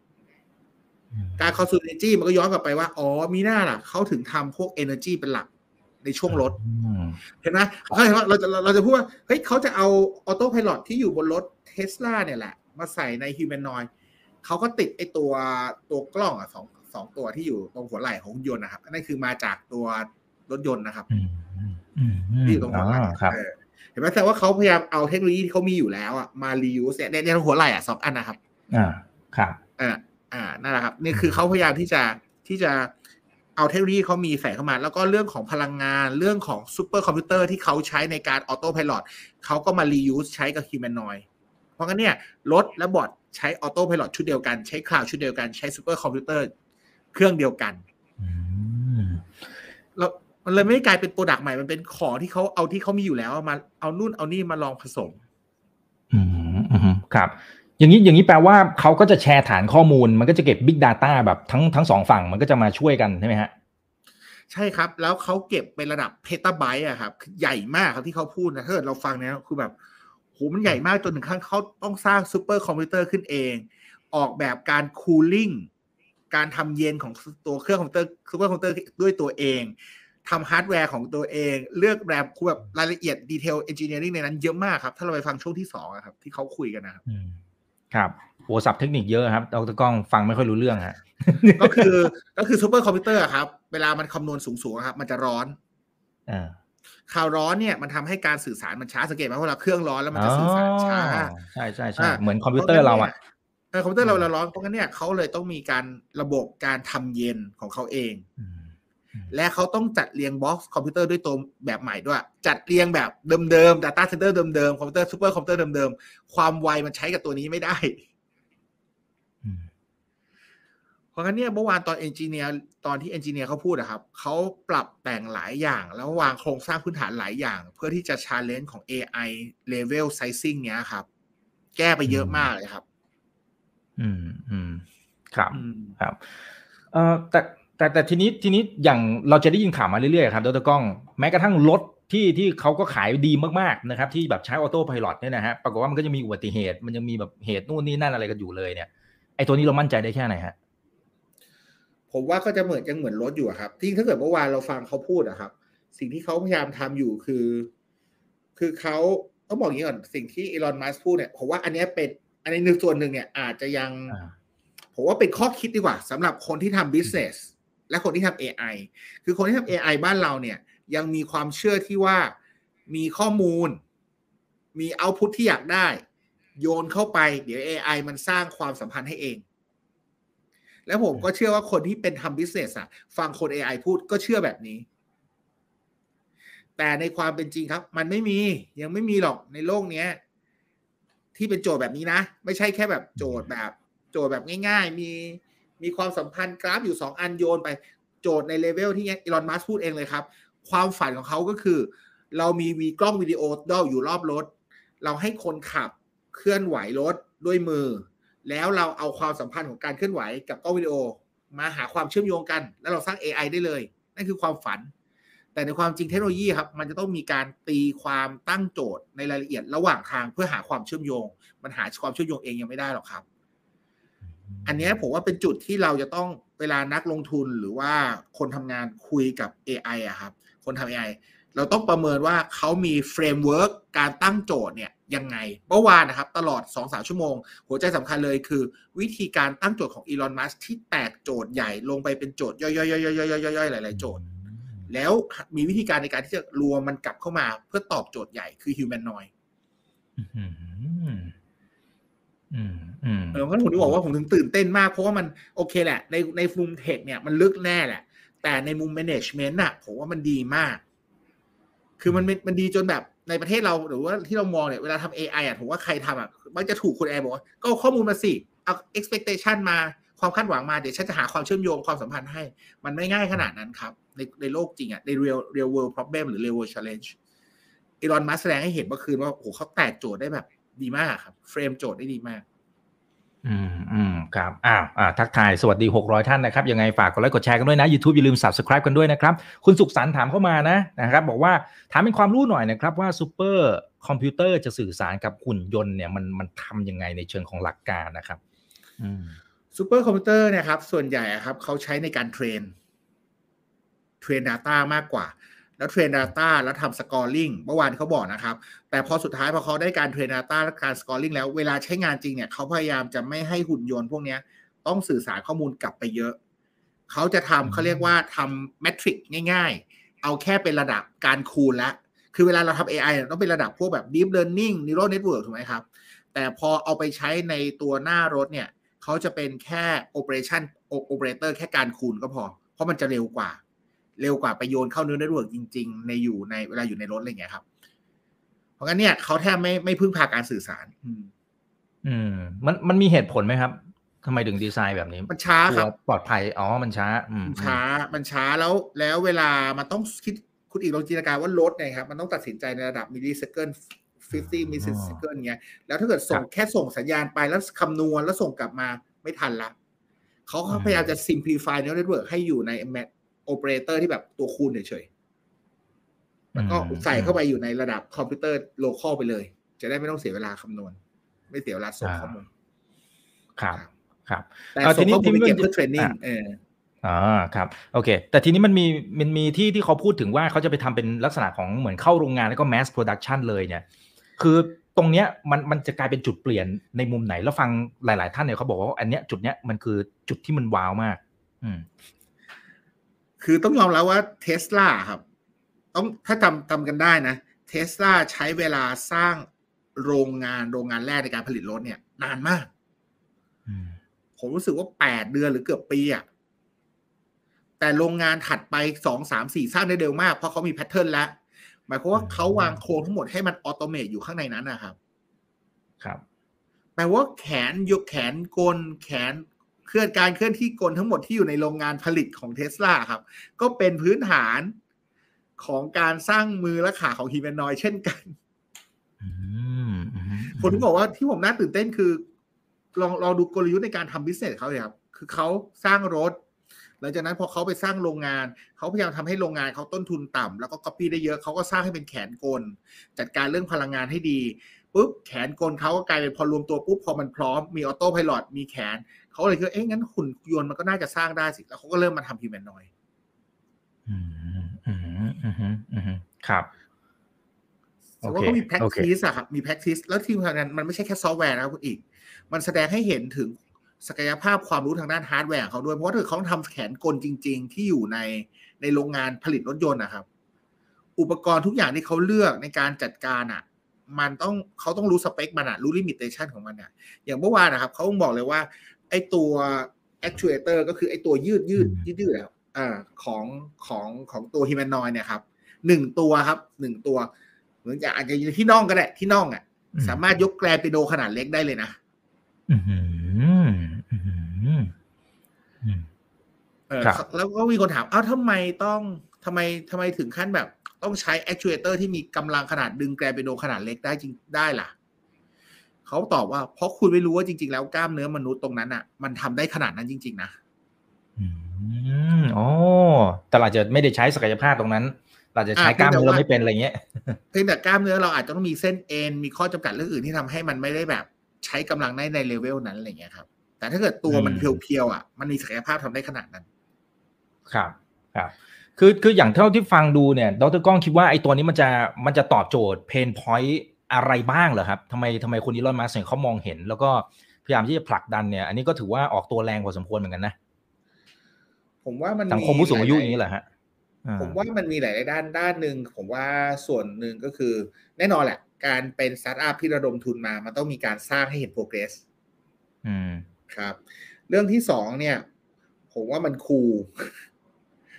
การ consume energy มันก็ย้อนกลับไปว่า อ๋อ มีหน้าล่ะ เขาถึงทำพวก energy เป็นหลักในช่วงรถอืมเห็นไหมเขาเห็นว่าเราจะเราจะพูดว่า เฮ้ยเขาจะเอาออโต้พ l o t ที่อยู่บนรถเทสลาเนี่ยแหละ มาใส่ในฮิวแมนนอยเขาก็ติดไอตัวตัวกล้องอะสองสองตัวที่อยู่ตรงหัวไหล่ของหุ่นยนต์นะครับอันนั้นคือมาจากตัวรถยนต์นะครับอืมอืมอืมอืมที่อยู่ตรงหัวไหล่อ๋อครับเออเห็นไหมแต่ว่าเขาพยายามเอาเทคโนโลยีที่เขามีอยู่แล้วอะมา reuse เนี่ยในในหัวไหล่อะสองอันนะครับ อ่า ครับอ่า อ่านั่นแหละครับนี่คือเขาพยายามที่จะที่จะเอาเทคโนโลยีเขามีใส่เข้ามา แล้วก็เรื่องของพลังงานเรื่องของซูเปอร์คอมพิวเตอร์ที่เขาใช้ในการออโต้พ l o t เขาก็มา reuse ใช้กับ humanoid เพราะงั้นเนี่ยรถและ bot ใช้ autopilot ชุดเดียวกัน ใช้ cloud ชุดเดียวกันใช้ซูเปอร์คอมพิวเตอร์เครื่องเดียวกันอืมแล้วมันเลยไม่ได้กลายเป็น product ใหม่มันเป็นของที่เขาเอาที่เขามีอยู่แล้วมาเอานู่นเอานี่มาลองผสม อืมอืมครับ อย่างนี้อย่างนี้แปลว่าเขาก็จะแชร์ฐานข้อมูล มันก็จะเก็บ Big Data แบบทั้งทั้งสองฝั่งมันก็จะมาช่วยกันใช่ไหมฮะใช่ครับ แล้วเขาเก็บเป็นระดับ petabyte อะครับคือใหญ่มากครับที่เขาพูดนะถ้าเกิดเราฟังเนี่ยคือแบบโหมันใหญ่มากจนถึงขั้นเขาต้องสร้างซูเปอร์คอมพิวเตอร์ขึ้นเอง ออกแบบการ cooling การทำเย็นของตัวเครื่องคอมพิวเตอร์ซูเปอร์คอมพิวเตอร์ด้วยตัวเองทำฮาร์ดแวร์ของตัวเอง เลือกแรมคือแบบรายละเอียด detail engineering ในนั้นเยอะมากครับ ถ้าเราไปฟังช่วงที่สองอะครับ ที่เขาคุยกันนะครับอืม ครับโอ้ศัพท์เทคนิคเยอะครับดรกล้องฟังไม่ค่อยรู้เรื่องฮะก็คือก็คือซูเปอร์คอมพิวเตอร์อะครับ เวลามันคำนวณสูงๆอะครับ มันจะร้อนอ่าข่าวร้อนเนี่ยมันทำให้การสื่อสารมันช้าสังเกตไหมเวลาเครื่องร้อนแล้วมันจะสื่อสารช้าอ๋อใช่ใช่ใช่อ่าเหมือนคอมพิวเตอร์เราอะเออคอมพิวเตอร์เราเวลาร้อนเพราะงั้นเนี่ยเขาเลยต้องมีการระบบการทำเย็นของเขาเองอืม และเขาต้องจัดเรียง box คอมพิวเตอร์ด้วยตัวแบบใหม่ด้วย จัดเรียงแบบเดิมๆ Data Center เดิมๆ คอมพิวเตอร์ซูเปอร์คอมพิวเตอร์เดิมๆ ความไวมันใช้กับตัวนี้ไม่ได้อืมเพราะงั้นเนี่ยเมื่อวานตอน engineer ตอนที่ engineer เขาพูดอะครับเขาปรับแต่งหลายอย่าง แล้ววางโครงสร้างพื้นฐานหลายอย่าง เพื่อที่จะ challenge ของ AI level sizing เนี้ยครับ แก้ไปเยอะมากเลยครับ อืมอืมครับอืมครับ เอ่อแต่ แต่แต่ทีนี้ทีนี้อย่างเราจะได้ยินข่าวมาเรื่อยๆครับดรกล้อง แม้กระทั่งรถที่ที่เขาก็ขายดีมากๆนะครับที่แบบใช้ออโต้พายロเนี่ยนะฮะปรากฏว่ามันก็จะมีอุบัติเหตุ มันยังมีแบบเหตุนู่นนี่นั่นอะไรกันอยู่เลยเนี่ยไอ้ตัวนี้เรามั่นใจได้แค่ไหนฮะผมว่าก็จะเหมือนยังเหมือนรถอยู่อะครับที่ถ้าเกิดเมื่อวานเราฟังเขาพูดอะครับ สิ่งที่เขาพยายามทำอยู่คือ คือเขาต้องบอกอย่างนี้ก่อนสิ่งที่อีลอนมัสพูดเนี่ยผมว่าอันเนี้ยเป็นอันนี้หนึ่งส่วนหนึ่งเนี่ยอาจจะยังอ่าผมว่าเป็นข้อคิดดีกว่าสำหรับคนที่ทำ business และคนที่ทำ AI คือคนที่ทำ AI บ้านเราเนี่ยยังมีความเชื่อที่ว่ามีข้อมูล มีเอาพุทที่อยากได้ โยนเข้าไป เดี๋ยว AI มันสร้างความสัมพันธ์ให้เอง แล้วผมก็เชื่อว่าคนที่เป็นทำ business อะฟังคน AI พูดก็เชื่อแบบนี้ แต่ในความเป็นจริงครับ มันไม่มียังไม่มีหรอกในโลกเนี้ย ที่เป็นโจทย์แบบนี้นะ ไม่ใช่แค่แบบโจทย์แบบ โจทย์แบบง่าย ๆ มี มีความสัมพันธ์กราฟอยู่สองอันโยนไปโจทย์ในเลเวลที่อีลอนมัสพูดเองเลยครับ ความฝันของเขาก็คือ เรามีวีกล้องวิดีโอดออยู่รอบรถ เราให้คนขับเคลื่อนไหวรถด้วยมือ แล้วเราเอาความสัมพันธ์ของการเคลื่อนไหวกับกล้องวิดีโอ มาหาความเชื่อมโยงกัน แล้วเราสร้าง AI ได้เลย นั่นคือความฝัน แต่ในความจริงเทคโนโลยีครับ มันจะต้องมีการตีความตั้งโจทย์ในรายละเอียดระหว่างทางเพื่อหาความเชื่อมโยง มันหาความเชื่อมโยงเองยังไม่ได้หรอกครับ อันนี้ผมว่าเป็นจุดที่เราจะต้องเวลานักลงทุนหรือว่าคนทำงานคุยกับ AI อะครับ คนทำ AI เราต้องประเมินว่าเขามี frameworkการตั้งโจทย์เนี่ยยังไง เมื่อวานนะครับ ตลอด 2-3 ชั่วโมง หัวใจสำคัญเลยคือ วิธีการตั้งโจทย์ของอีลอนมัสที่แตกโจทย์ใหญ่ลงไปเป็นโจทย์ย่อยๆๆๆๆๆๆหลายๆ โจทย์ แล้วมีวิธีการในการที่จะรวมมันกลับเข้ามา เพื่อตอบโจทย์ใหญ่คือ humanoid อืมอืมอืมอืม เออเพราะผมถึงบอกว่าผมถึงตื่นเต้นมาก เพราะว่ามันโอเคแหละ ในในมุมเทคเนี่ยมันลึกแน่แหละ แต่ในมุม management น่ะผมว่ามันดีมาก คือมันมันดีจนแบบในประเทศเราหรือว่าที่เรามองเนี่ยเวลาทำ AI อะผมว่าใครทำอะมันจะถูกคน AI บอกว่าก็เอาข้อมูลมาสิเอา expectation มาความคาดหวังมาเดี๋ยวฉันจะหาความเชื่อมโยงความสัมพันธ์ให้ มันไม่ง่ายขนาดนั้นครับ ในในโลกจริงอะใน real real world problem หรือ real world challenge อีลอนมัสแสดงให้เห็นเมื่อคืนว่าโอ้โหเขาแตกโจทย์ได้แบบ ดีมากครับ frame โจทย์ได้ดีมาก อืมอืมครับอ้าวอ่าทักทายสวัสดี 600 ท่านนะครับ ยังไงฝากกดไลค์กดแชร์กันด้วยนะ YouTube อย่าลืม Subscribe กันด้วยนะครับ คุณสุขสันต์ถามเข้ามานะนะครับ บอกว่าถามเป็นความรู้หน่อยนะครับ ว่าซูเปอร์คอมพิวเตอร์จะสื่อสารกับหุ่นยนต์เนี่ยมันมันทำยังไงในเชิงของหลักการนะครับอืมซูเปอร์คอมพิวเตอร์เนี่ยครับ ส่วนใหญ่อะครับเขาใช้ในการเทรนเทรน Data มากกว่า แล้วเทรน Data แล้วทำสกอร์ลิงเมื่อวานเขาบอกนะครับ แต่พอสุดท้ายพอเขาได้การเทรน Data และการสกอร์ลิงแล้วเวลาใช้งานจริงเนี่ยเขาพยายามจะไม่ให้หุ่นยนต์พวกนี้ต้องสื่อสารข้อมูลกลับไปเยอะ เขาจะทำเขาเรียกว่าทำแมทริกง่ายๆ เอาแค่เป็นระดับการคูณละคือเวลาเราทำ AI เนี่ยต้องเป็นระดับพวกแบบ Deep Learning Neural Network ถูกไหมครับ แต่พอเอาไปใช้ในตัวหน้ารถเนี่ยเขาจะเป็นแค่ operation operator แค่การคูณก็พอ เพราะมันจะเร็วกว่า เร็วกว่าไปโยนเข้าเนื้อเน็ตเวิร์กจริง ๆ ในอยู่ในเวลาอยู่ในรถอะไรอย่างเงี้ยครับ เพราะงั้นเนี่ยเขาแทบไม่ไม่พึ่งพาการสื่อสาร อืม อืม มันมันมีเหตุผลไหมครับทำไมถึงดีไซน์แบบนี้มันช้าครับกลัวปลอดภัยอ๋อมันช้า อืมมันช้า มันช้าแล้วแล้วเวลามันต้องคิดคุณอีกลองจินตนาการว่ารถเนี่ยครับมันต้องตัดสินใจในระดับ millisecond 50 millisecond เงี้ยแล้วถ้าเกิดส่งแค่ส่งสัญญาณไปแล้วคำนวณแล้วส่งกลับมาไม่ทันละเขาก็พยายามจะ simplify neural network ให้อยู่ใน โอเปอเรเตอร์ที่แบบตัวคูณเฉยๆแล้วก็ใส่เข้าไปอยู่ในระดับคอมพิวเตอร์ local ไปเลย จะได้ไม่ต้องเสียเวลาคำนวณ ไม่เสียเวลาส่งข้อมูลครับ ครับแต่เอาส่งทีนี้ข้อมูลไปที่มันเก็บเพื่อเทรนนิ่งอะเอออ่าครับโอเค แต่ทีนี้มันมีมันมีที่ที่เขาพูดถึงว่าเขาจะไปทำเป็นลักษณะของเหมือนเข้าโรงงานแล้วก็ mass production เลยเนี่ย คือตรงเนี้ยมันมันจะกลายเป็นจุดเปลี่ยนในมุมไหน แล้วฟังหลาย ๆ ท่านเนี่ยเขาบอกว่าอันเนี้ยจุดเนี้ยมันคือจุดที่มันว้าวมาก อืม คือต้องยอมรับว่าเทสลาครับต้องถ้าจำจำกันได้นะเทสลาใช้เวลาสร้างโรงงานโรงงานแรกในการผลิตรถเนี่ย นานมากอืมผมรู้สึกว่าแปดเดือนหรือเกือบปีอะแต่โรงงานถัดไปสองสามสี่สร้างได้เร็วมาก เพราะเขามี pattern แล้ว หมายความว่าเขาวางโครงทั้งหมดให้มัน automate อยู่ข้างในนั้นนะครับ ครับแปลว่าแขนยกแขนกลแขน เคลื่อนการเคลื่อนที่กลทั้งหมดที่อยู่ในโรงงานผลิตของเทสลาครับ ก็เป็นพื้นฐานของการสร้างมือและขาของ humanoid เช่นกันอืมอืมผมถึงบอกว่าที่ผมน่าตื่นเต้นคือ ลองลองดูกลยุทธ์ในการทำ business เขาเลยครับ คือเขาสร้างรถ หลังจากนั้นพอเขาไปสร้างโรงงาน เขาพยายามทำให้โรงงานเขาต้นทุนต่ำแล้วก็ก๊อปปี้ได้เยอะเขาก็สร้างให้เป็นแขนกล จัดการเรื่องพลังงานให้ดีปุ๊บแขนกลเขาก็กลายเป็นพอรวมตัวปุ๊บพอมันพร้อมมี autopilot มีแขนเขาเลยคิดว่าเอ๊ะงั้นหุ่นยนต์มันก็น่าจะสร้างได้สิ แล้วเขาก็เริ่มมาทำ humanoidอืมอืมอืมอืมอืมครับแสดงว่าเขามีโอเค practice อะครับ มี practice แล้วที่สำคัญมันไม่ใช่แค่ซอฟต์แวร์นะครับคุณอีก มันแสดงให้เห็นถึงศักยภาพความรู้ทางด้านฮาร์ดแวร์ของเขาด้วย เพราะว่าถ้าเขาทำแขนกลจริง ๆ ที่อยู่ในในโรงงานผลิตรถยนต์นะครับ อุปกรณ์ทุกอย่างที่เขาเลือกในการจัดการอะมันต้องเขาต้องรู้สเปคมันอะรู้ลิมิเ t ชันของมันอะอย่างเมื่อวานนะครับเขาต้องบอกเลยว่า ไอ้ตัว actuator ก็คือไอ้ตัวยืดยืดยืดยืดอะอ่าของของของตัวฮิม a น o อยเนี่ยครับหนึ่งตัวครับหนึ่งตัว เหมือนจะอาจจะอยู่ที่น่องก็ได้ที่น่องอะ สามารถยกแกลปิโดขนาดเล็กได้เลยนะอืมอืมอืมอืมเออครับแล้วก็มีคนถามเอ้าทำไมต้องทำไมทำไมถึงขั้นแบบ ต้องใช้ actuator ที่มีกำลังขนาดดึงแกลปิโดขนาดเล็กได้จริงได้ล่ะ เขาตอบว่าเพราะคุณไม่รู้ว่าจริง ๆ แล้วกล้ามเนื้อมนุษย์ตรงนั้นอะ มันทำได้ขนาดนั้นจริง ๆ นะอืมอ๋อแต่เราจะไม่ได้ใช้ศักยภาพตรงนั้น เราจะใช้อ่ากล้ามเนื้อเพียงแต่ว่าเราไม่เป็นอะไรเงี้ยเพียงแต่กล้ามเนื้อเราอาจจะต้องมีเส้นเอ็นมีข้อจำกัดเรื่องอื่นที่ทำให้มันไม่ได้แบบใช้กำลังได้ในเลเวลนั้นอะไรเงี้ยครับ แต่ถ้าเกิดตัวมันอืมเพียวๆอะ มันมีศักยภาพทำได้ขนาดนั้น ครับครับคือคืออย่างเท่าที่ฟังดูเนี่ย ดรก้องคิดว่าไอ้ตัวนี้มันจะมันจะตอบโจทย์ pain point อะไรบ้างเหรอครับทำไมทำไมคุณอีลอนมัสก์เนี่ยเขามองเห็น แล้วก็พยายามที่จะผลักดันเนี่ย อันนี้ก็ถือว่าออกตัวแรงพอสมควรเหมือนกันนะ ผมว่ามันสังคมผู้สูงอายุอย่างนี้นี้แหละฮะอ่ผมว่ามันมีหลายๆด้านด้านหนึ่งผมว่าส่วนหนึ่งก็คือ แน่นอนแหละ การเป็นสตาร์ทอัพที่ระดมทุนมา มันต้องมีการสร้างให้เห็น progress อืมครับ เรื่องที่สองเนี่ย ผมว่ามัน cool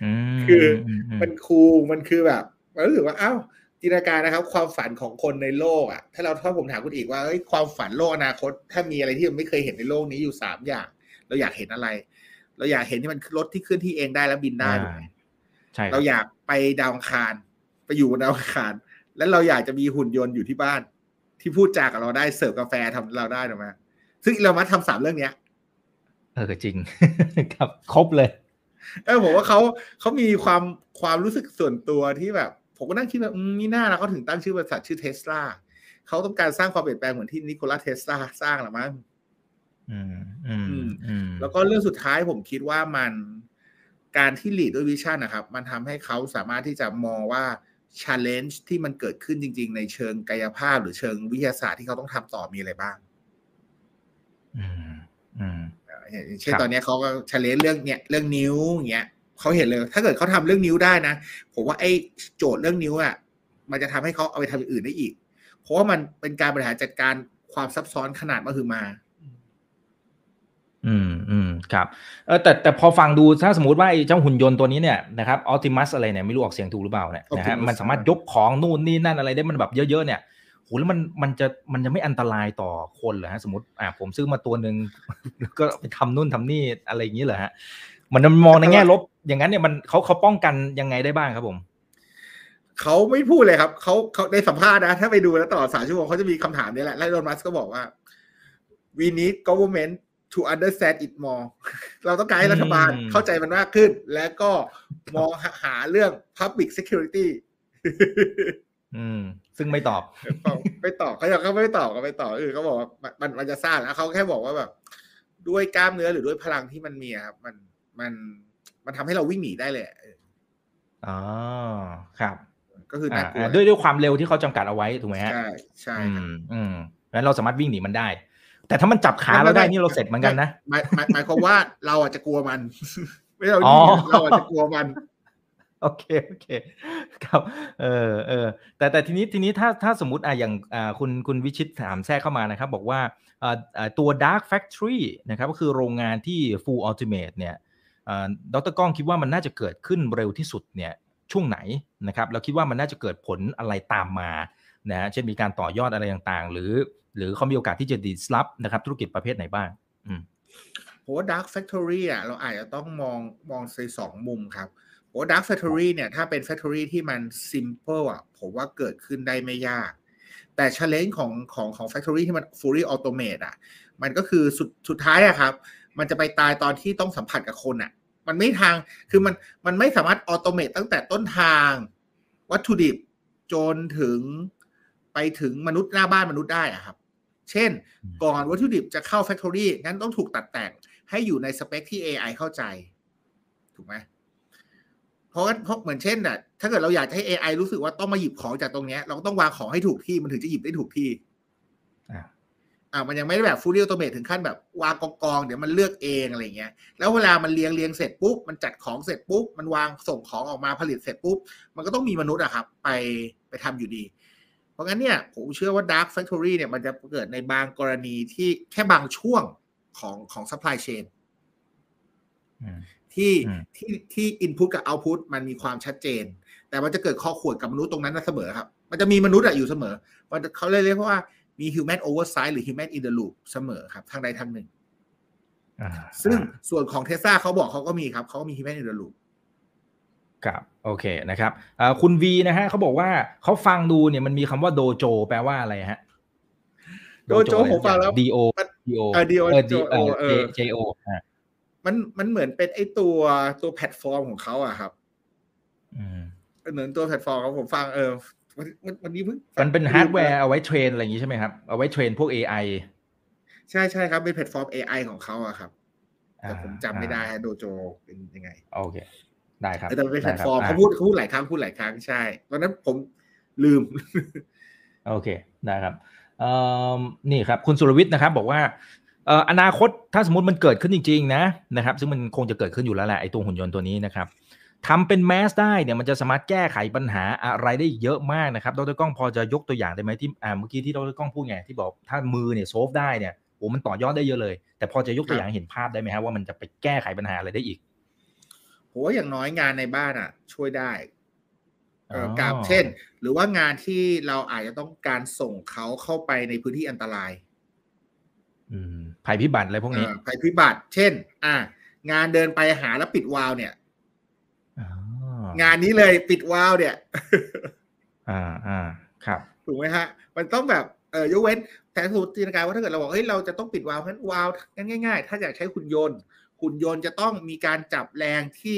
อืมคืออมอืมมันคูลมันคือแบบมันรู้สึกว่าอ้าว จินตนาการนะครับ ความฝันของคนในโลกอะถ้าเราถ้าผมถามคุณอีกว่าเอ้ยความฝันโลกอนาคต ถ้ามีอะไรที่เราไม่เคยเห็นในโลกนี้อยู่สามอย่าง เราอยากเห็นอะไร เราอยากเห็นที่มันรถที่เคลื่อนที่เองได้แล้วบินได้ถูกไหมใช่คเราบอยากไปดาวอังคาร ไปอยู่บนดาวอังคาร แล้วเราอยากจะมีหุ่นยนต์อยู่ที่บ้าน ที่พูดจากับเราได้เสิร์ฟกาแฟทำเราได้ถูกไหมซึ่งเรามาทำสามเรื่องเนี้ยเออจริง ครับ ครบเลย เออผมว่าเขาเขามีความความรู้สึกส่วนตัวที่แบบ ผมก็นั่งคิดว่าอืมนี่น่าแล้วเขาถึงตั้งชื่อบริษัทชื่อเทสลาเขาต้องการสร้างความเปลี่ยนแปลงเหมือนที่นิโคลัสเทสลาสร้างหรือมั้งอืมอืมอืมอืมแล้วก็เรื่องสุดท้ายผมคิดว่ามันการที่ lead ด้วย vision นะครับ มันทำให้เขาสามารถที่จะมองว่า challenge ที่มันเกิดขึ้นจริง ๆ ในเชิงกายภาพ หรือเชิงวิทยาศาสตร์ที่เขาต้องทำต่อมีอะไรบ้างอืมอืมอย่างเช่นครับตอนนี้เขาก็ challenge เรื่องเนี้ยเรื่องนิ้วอย่างเงี้ย เขาเห็นเลย ถ้าเกิดเขาทำเรื่องนิ้วได้นะ ผมว่าไอ้โจทย์เรื่องนิ้วอะ มันจะทำให้เขาเอาไปทำอย่างอื่นได้อีก เพราะว่ามันเป็นการบริหารจัดการความซับซ้อนขนาดมหึมา อืมอืมครับ เออแต่แต่พอฟังดูถ้าสมมติว่าไอ้เจ้าหุ่นยนต์ตัวนี้เนี่ยนะครับออ t ติมัสอะไรเนี่ยไม่รู้ออกเสียงถูกหรือเปล่าเนี่ยนะฮะ Optimus มันสามารถยกของนู่นนี่นั่นอะไรได้มันแบบเยอะๆเนี่ยโหแล้วมันมันจะมันจะไม่อันตรายต่อคนเหรอฮะสมมติอ่าผมซื้อมาตัวหนึ่งแล้วก็ไปทำนู่นทำนี่อะไรอย่างนี้เหรอฮะมันมองในแง่ลบ อย่างนั้นเนี่ยมันเขาเขาป้องกันยังไงได้บ้างครับผมเขาไม่พูดเลยครับเขาเขาในสัมภาษณ์นะ ถ้าไปดูแล้วตลอดสามชั่วโมงเขาจะมีคำถามนี้แหละแล้วโดนมัสก์ก็บอกว่า we need government to understand it more เราต้องการให้รัฐบาลเข้าใจมันมากขึ้น และก็มองหาเรื่อง public security อืม ซึ่งไม่ตอบ ไม่ตอบเขาเขาไม่ตอบเขาไม่ตอบเออเขาบอกว่ามันมันจะสร้างแล้วเขาแค่บอกว่าแบบ ด้วยกล้ามเนื้อหรือด้วยพลังที่มันมีครับมันมัน มันทำให้เราวิ่งหนีได้เลยอ๋อครับ ก็คือน่ากลัวด้วยด้วยความเร็วที่เขาจำกัดเอาไว้ถูกไหมฮะใช่ใช่อืมอืมงั้นเราสามารถวิ่งหนีมันได้ แต่ถ้ามันจับขาเราได้นี่เราเสร็จเหมือนกันนะหมายหมายความว่าเราอาจจะกลัวมันไม่เราเราอาจจะกลัวมันโอเคโอเคครับเออเออแต่แต่ทีนี้ทีนี้ถ้าถ้าสมมติอะอย่างอ่าคุณคุณวิชิตถามแทรกเข้ามานะครับ บอกว่าอ่าตัว Dark Factory นะครับก็คือโรงงานที่ Full Ultimate เนี่ยอ่า ดรก้องคิดว่ามันน่าจะเกิดขึ้นเร็วที่สุดเนี่ยช่วงไหนนะครับแล้วคิดว่ามันน่าจะเกิดผลอะไรตามมานะเช่นมีการต่อยอดอะไรต่างๆ หรือ หรือเขามีโอกาสที่จะ disrupt นะครับธุรกิจประเภทไหนบ้างผมว่า Dark Factory อะเราอาจจะต้องมองมองในสองมุมครับโอ้ dark factory เนี่ยถ้าเป็น factory ที่มัน simple อะผมว่าเกิดขึ้นได้ไม่ยาก แต่ช l เลน g ของของของแฟคทอรี่ที่มันฟูลี่ออโตเมตอะมันก็คือสุดสุดท้ายอะครับ มันจะไปตายตอนที่ต้องสัมผัสกับคนอะ มันไม่ทางคือมันมันไม่สามารถ automate ตั้งแต่ต้นทาง วัตถุดิบจนถึงไปถึงมนุษย์หน้าบ้านมนุษย์ได้อะครับ เช่น ก่อนวัตถุดิบจะเข้าแฟคทอรี่งั้นต้องถูกตัดแต่งให้อยู่ในสเปคที่ AI เข้าใจ ถูกไหมเพราะเพราะเหมือนเช่นอะถ้าเกิดเราอยากให้ AI รู้สึกว่าต้องมาหยิบของจากตรงนี้ เราก็ต้องวางของให้ถูกที่มันถึงจะหยิบได้ถูกที่ อ่ามันยังไม่ได้แบบฟูล l อ a โตเม e ถึงขั้นแบบวางกองกองเดี๋ยวมันเลือกเองอะไรเงี้ยแล้วเวลามันเรียงเรียงเสร็จปุ๊บมันจัดของเสร็จปุ๊บมันวางส่งของออกมาผลิตเสร็จปุ๊บมันก็ต้องมีมนุษย์อะครับ ไปไปทำอยู่ดี เพราะงั้นเนี่ยผมเชื่อว่า Dark Factory เนี่ยมันจะเกิดในบางกรณีที่แค่บางช่วงของของ supply chain ที่ที่ที่อินพุตกับเอาพุตมันมีความชัดเจน แต่มันจะเกิดข้อขวดกับมนุษย์ตรงนั้นเสมอครับ มันจะมีมนุษย์อยู่เสมอมันเขาเรียกว่า มี human oversight หรือ human in the loop เสมอครับ ทางใดทางหนึ่ง ซึ่งส่วนของเทสซาเขาบอกเขาก็มีครับ เขาก็มี human in the loop ครับโอเคนะครับคุณวีนะฮะเขาบอกว่าเขาฟังดูเนี่ยมันมีคำว่า Dojo แปลว่าอะไรฮะ Dojo ผมฟังแล้ว D O D O D O J O มันมันเหมือนเป็นไอตัวตัวแพลตฟอร์มของเขาอะครับเหมือนตัวแพลตฟอร์มเขาผมฟังเออ วันวันนี้เพิ่งมันเป็นฮาร์ดแวร์เอาไว้ train อะไรอย่างนี้ใช่ไหมครับ เอาไว้ train พวก AI ใช่ใช่ครับเป็นแพลตฟอร์ม AI ของเขาอะครับ แต่ผมจำไม่ได้โดโจเป็นยังไง โอเค ได้ครับแต่เป็นแพลตฟอร์มเขาพูดเขาพูดหลายครั้งพูดหลายครั้งใช่ตอนนั้นผมลืม โอเค ได้ครับนี่ครับ คุณสุรวิทย์นะครับ บอกว่าอนาคตถ้าสมมติมันเกิดขึ้นจริง ๆ นะนะครับ ซึ่งมันคงจะเกิดขึ้นอยู่แล้วแหละไอ้ตัวหุ่นยนต์ตัวนี้นะครับ ทำเป็นแมสได้เนี่ยมันจะสามารถแก้ไขปัญหาอะไรได้เยอะมากนะครับดรก้องพอจะยกตัวอย่างได้ไหมที่อ่าเมื่อกี้ที่ดรก้องพูดไงที่บอกถ้ามือเนี่ยโซฟได้เนี่ยโอ้มันต่อยอดได้เยอะเลย แต่พอจะยกตัวอย่างเห็นภาพได้ไหมครับว่ามันจะไปแก้ไขปัญหาอะไรได้อีกโหอย่างน้อยงานในบ้านอะ ช่วยได้กับเช่น หรือว่างานที่เราอาจจะต้องการส่งเขาเข้าไปในพื้นที่อันตรายภัยพิบัติอะไรพวกนี้ภัยพิบัติ เช่น อ่างานเดินไปหาแล้วปิดวาลเนี่ย งานนี้เลยปิดวาลเนี่ยอ่าอ่าครับถูกไหมฮะ มันต้องแบบเออยกเว้นแต่สูตรจินตนาการว่าถ้าเกิดเราบอกเฮ้ยเราจะต้องปิดวาลเพราะวาลงั้นง่าย ๆ ถ้าอยากใช้หุ่นยนต์หุ่นยนต์จะต้องมีการจับแรงที่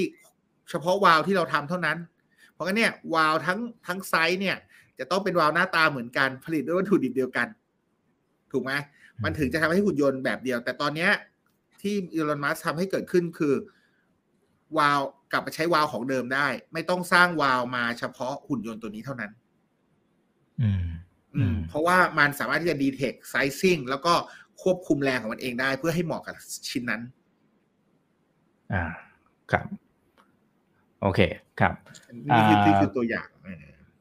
เฉพาะวาลที่เราทำเท่านั้น เพราะงั้นเนี่ยวาลทั้งทั้งไซส์เนี่ย จะต้องเป็นวาลหน้าตาเหมือนกันผลิตด้วยวัตถุดิบเดียวกัน ถูกไหมมันถึงจะทำให้หุ่นยนต์แบบเดียว แต่ตอนเนี้ยที่อีลอนมัสทำให้เกิดขึ้นคือวาล กลับไปใช้วาลของเดิมได้ ไม่ต้องสร้างวาลมาเฉพาะหุ่นยนต์ตัวนี้เท่านั้น อืม อืม เพราะว่ามันสามารถที่จะดีเทคไซซิ่งแล้วก็ควบคุมแรงของมันเองได้ เพื่อให้เหมาะกับชิ้นนั้น อ่า ครับ โอเค ครับนี่คือนี่คือตัวอย่าง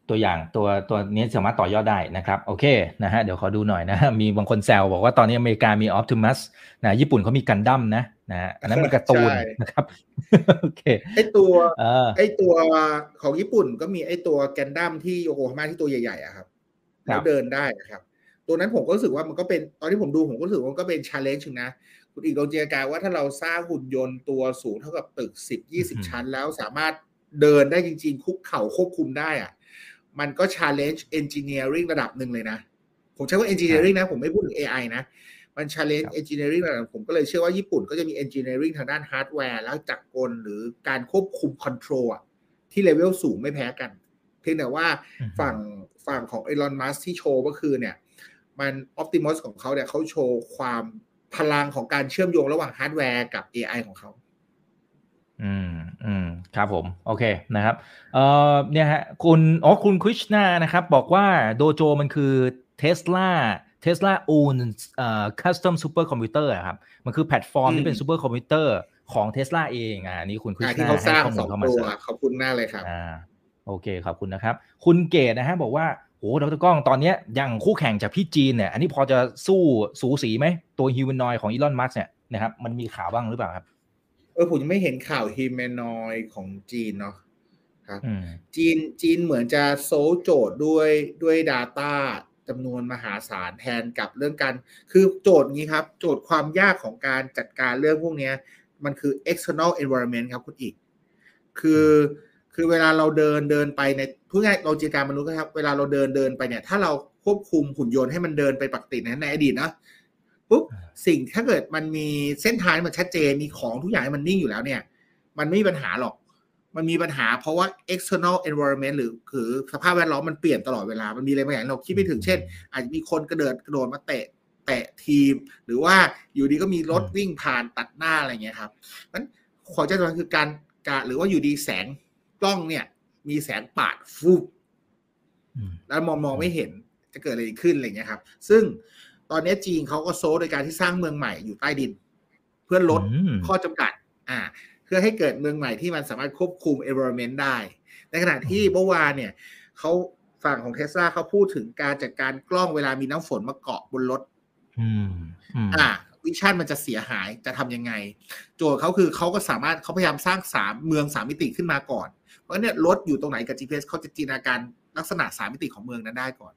ตัวอย่างตัวตัวนี้สามารถต่อยอดได้นะครับ โอเคนะฮะเดี๋ยวขอดูหน่อยนะมีบางคนแซวบอกว่าตอนนี้อเมริกามีออฟติมัสนะญี่ปุ่นเขามีกันดั้มนะ นะอันนั้นเป็นการ์ตูนนะครับโอเคไอตัวไอตัวของญี่ปุ่นก็มีไอตัวแกนดั้มที่โยโกฮาม่าที่ตัวใหญ่ๆอะครับแล้วเดินได้นะครับ ตัวนั้นผมก็รู้สึกว่ามันก็เป็นตอนที่ผมดูผมก็รู้สึกว่ามันก็เป็น challenge นะคุณอีกลองจินตนาการว่าถ้าเราสร้างหุ่นยนต์ตัวสูงเท่ากับตึกสิบยี่สิบชั้น แล้วสามารถเดินได้จริง ๆ คุกเข่าควบคุมได้อะมันก็ challenge engineering ระดับหนึ่งเลยนะ ผมใช้ว่า engineering นะ ผมไม่พูดถึง AI นะ มัน challenge engineering อะไรผมก็เลยเชื่อว่าญี่ปุ่นก็จะมี engineering ทางด้านฮาร์ดแวร์แล้วจักรกลหรือการควบคุม control อะที่เลเวลสูงไม่แพ้กัน เพียงแต่ว่าอืมฝั่งฝั่งของอีลอนมัสก์ที่โชว์ก็คือเนี่ย มัน Optimus ของเขาเนี่ยเขาโชว์ความพลังของการเชื่อมโยงระหว่างฮาร์ดแวร์กับ AI ของเขาอืมอืมครับผม โอเคนะครับเอ่อเนี่ยฮะคุณอ๋อคุณคริชนานะครับ บอกว่า Dojo มันคือ Tesla Tesla own เอ่อ custom super computer อะครับ มันคือแพลตฟอร์มอืมที่เป็น super computer ของ Tesla เองอ่านี่คุณคริอ่าชที่นาเขาสร้างให้ข้อสมูอลงเข้ามาตัวเสริมขอบคุณมากเลยครับอ่าโอเคขอบคุณนะครับ คุณเกตนะฮะบอกว่าโหดรก้องตอนเนี้ยยังคู่แข่งจากพี่จีนเนี่ย อันนี้พอจะสู้สูสีไหม ตัวฮิวแมนนอยของอีลอนมัสเนี่ยนะครับมันมีข่าวบ้างหรือเปล่าครับ เออผมยังไม่เห็นข่าวฮิมแมนอยของจีนเนาะครับอืมจีนจีนเหมือนจะโซลโจทย์ด้วยด้วย Data จำนวนมหาศาลแทนกับเรื่องการ คือโจทย์นี้ครับ โจทย์ความยากของการจัดการเรื่องพวกเนี้ยมันคือ external environment ครับคุณอีก คือคือเวลาเราเดินเดินไปในพูดง่ายๆเราจินตการมนุษย์ครับ เวลาเราเดินเดินไปเนี่ย ถ้าเราควบคุมหุ่นยนต์ให้มันเดินไปปกตินะในอดีตนะปุ๊บสิ่งถ้าเกิดมันมีเส้นทางที่มันชัดเจนมีของทุกอย่างให้มันนิ่งอยู่แล้วเนี่ย มันไม่มีปัญหาหรอก มันมีปัญหาเพราะว่า external environment หรือคือสภาพแวดล้อมมันเปลี่ยนตลอดเวลา มันมีอะไรบางอย่างเราคิดไม่ถึงเช่น อาจจะมีคนกระเดิดกระโดดมาเตะแตะทีม หรือว่าอยู่ดีก็มีรถอืมวิ่งผ่านตัดหน้าอะไรเงี้ยครับนั้นขอใจตรงนั้นคือการการหรือว่าอยู่ดีแสงกล้องเนี่ย มีแสงปาดฟูบอืมแล้วมองมองไม่เห็นจะเกิดอะไรขึ้นอะไรเงี้ยครับ ซึ่งตอนนี้จีนเขาก็โซลโดยการที่สร้างเมืองใหม่อยู่ใต้ดิน เพื่อลดอืมข้อจำกัด อ่าเพื่อให้เกิดเมืองใหม่ที่มันสามารถควบคุม environment ได้ ในขณะที่เมื่อวานเนี่ยเขาฝั่งของเทสลาเขาพูดถึงการจัดการกล้องเวลามีน้ำฝนมาเกาะบนรถอืมอืมอ่าวิชั่นมันจะเสียหายจะทำยังไง โจทย์เขาคือเขาก็สามารถเขาพยายามสร้างสามเมืองสามมิติขึ้นมาก่อน เพราะฉะนั้นเนี่ยรถอยู่ตรงไหนกับ GPS เขาจะจินตนาการลักษณะสามมิติของเมืองนั้นได้ก่อน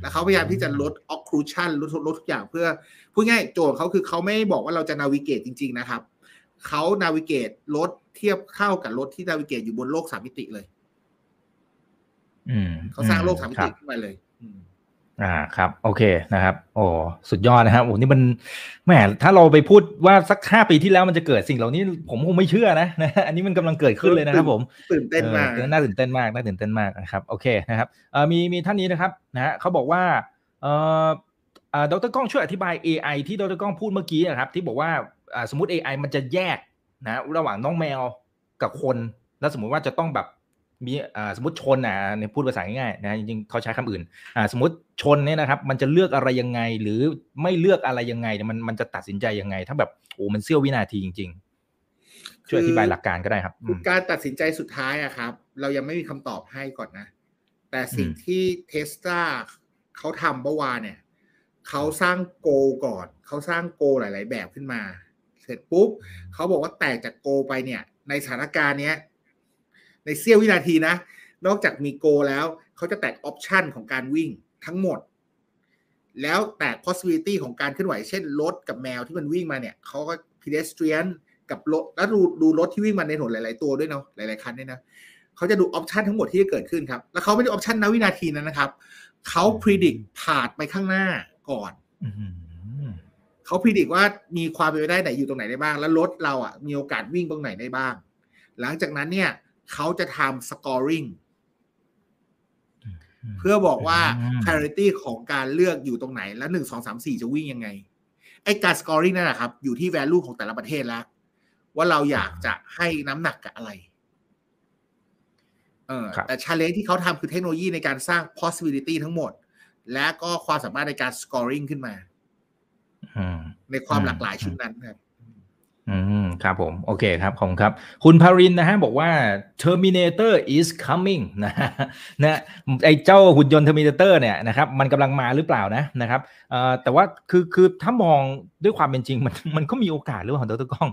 แล้วเขาพยายามที่จะลด occlusion ลดลดทุกอย่างเพื่อพูดง่ายโจทย์เขาคือเขาไม่บอกว่าเราจะนาวิเกตจริง ๆ นะครับ เขานาวิเกตรถเทียบเข้ากับรถที่นาวิเกตอยู่บนโลกสามมิติเลยอืมเขาสร้างโลกสามมิคติรับขึ้นมาเลยอืมอ่าครับ โอเคนะครับ โอ้สุดยอดนะครับโอ้นี่มันแหมถ้าเราไปพูดว่าสักห้าปีที่แล้วมันจะเกิดสิ่งเหล่านี้ ผมคงไม่เชื่อนะนะอันนี้มันกำลังเกิดขึ้นเลยนะครับ ผมตื่นเต้นมากออน่าตื่นเต้นมากน่าตื่นเต้นมากนะครับ โอเคนะครับเอ่อมีมีท่านนี้นะครับนะฮะเขาบอกว่าเอ่อเอ่อดรก้องช่วยอธิบาย AI ที่ดรก้องพูดเมื่อกี้นะครับ ที่บอกว่าอ่า สมมติ AI มันจะแยกนะระหว่างน้องแมวกับคน แล้วสมมุติว่าจะต้องแบบมีสมมติชนอะเนี่ยพูดภาษาง่ายๆนะจริงๆเขาใช้คำอื่นสมมติชนเนี่ยนะครับ มันจะเลือกอะไรยังไง หรือไม่เลือกอะไรยังไงมันมันจะตัดสินใจยังไง ถ้าแบบโอ้มันเสี้ยววินาทีจริง ๆ ช่วยอธิบายหลักการก็ได้ครับการตัดสินใจสุดท้ายอะครับ เรายังไม่มีคำตอบให้ก่อนนะ แต่สิ่งที่เทสลาเขาทำเมื่อวานเนี่ยเขาสร้างโกก่อนเขาสร้างโกหลาย ๆ แบบขึ้นมา เสร็จปุ๊บเขาบอกว่าแตกจากโกไปเนี่ย ในสถานการณ์เนี้ย ในเสี้ยววินาทีนะ นอกจากมีโกแล้วเขาจะแตกออปชันของการวิ่งทั้งหมด แล้วแตก possibility ของการเคลื่อนไหว เช่นรถกับแมวที่มันวิ่งมาเนี่ยเขาก็ pedestrian กับรถแล้วดูดูรถที่วิ่งมาในถนนหลาย ๆ ตัวด้วยเนาะหลาย ๆ คันด้วยนะเขาจะดูออปชันทั้งหมดที่จะเกิดขึ้นครับ แล้วเขาไม่ได้ออปชันณวินาทีนั้นนะครับเขา predict ผ่านไปข้างหน้าก่อนอืม เขาพิจิตว่ามีความเป็นไปได้ไหนอยู่ตรงไหนได้บ้าง แล้วรถเราอะมีโอกาสวิ่งตรงไหนได้บ้าง หลังจากนั้นเนี่ยเขาจะทำ scoring เพื่อบอกว่าอืม priority ของการเลือกอยู่ตรงไหน แล้วหนึ่งสองสามสี่จะวิ่งยังไง ไอ้การ scoring นั่นแหละครับ อยู่ที่ value ของแต่ละประเทศแล้ว ว่าเราอยากจะให้น้ำหนักกับอะไร เออครับแต่ challenge ที่เขาทำคือเทคโนโลยีในการสร้าง possibility ทั้งหมด และก็ความสามารถในการ scoring ขึ้นมาอืม ในความอืมหลากหลายชุดนั้นครับอืมครับผม โอเคครับ ขอบคุณครับ คุณพารินนะฮะ บอกว่า Terminator is coming นะฮะนะไอเจ้าหุ่นยนต์ Terminator เนี่ยนะครับ มันกำลังมาหรือเปล่านะนะครับเอ่อแต่ว่าคือคือถ้ามองด้วยความเป็นจริง มันมันก็มีโอกาสหรือเปล่าดรก้อง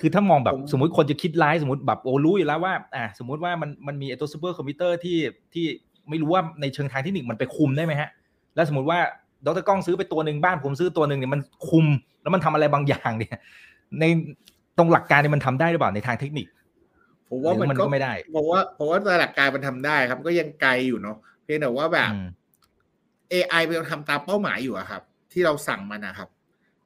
คือถ้ามองแบบผมสมมติคนจะคิดร้ายสมมติแบบโอ้รู้อยู่แล้วว่าอ่าสมมติว่ามันมันมีไอตัวซูเปอร์คอมพิวเตอร์ที่ที่ไม่รู้ว่าในเชิงทางเทคนิคมันไปคุมได้ไหมฮะ แล้วสมมติว่า ดรก้องซื้อไปตัวหนึ่งบ้านผมซื้อตัวหนึ่งเนี่ยมันคุม แล้วมันทำอะไรบางอย่างเนี่ยในตรงหลักการเนี่ยมันทำได้หรือเปล่าในทางเทคนิคผมว่าหรือมันมันก็ก็ไม่ได้เพราะว่าเพราะว่าหลักการมันทำได้ครับ ก็ยังไกลอยู่เนาะเพียงแต่ว่าแบบอืม AI ไปทำตามเป้าหมายอยู่อะครับ ที่เราสั่งมันนะครับ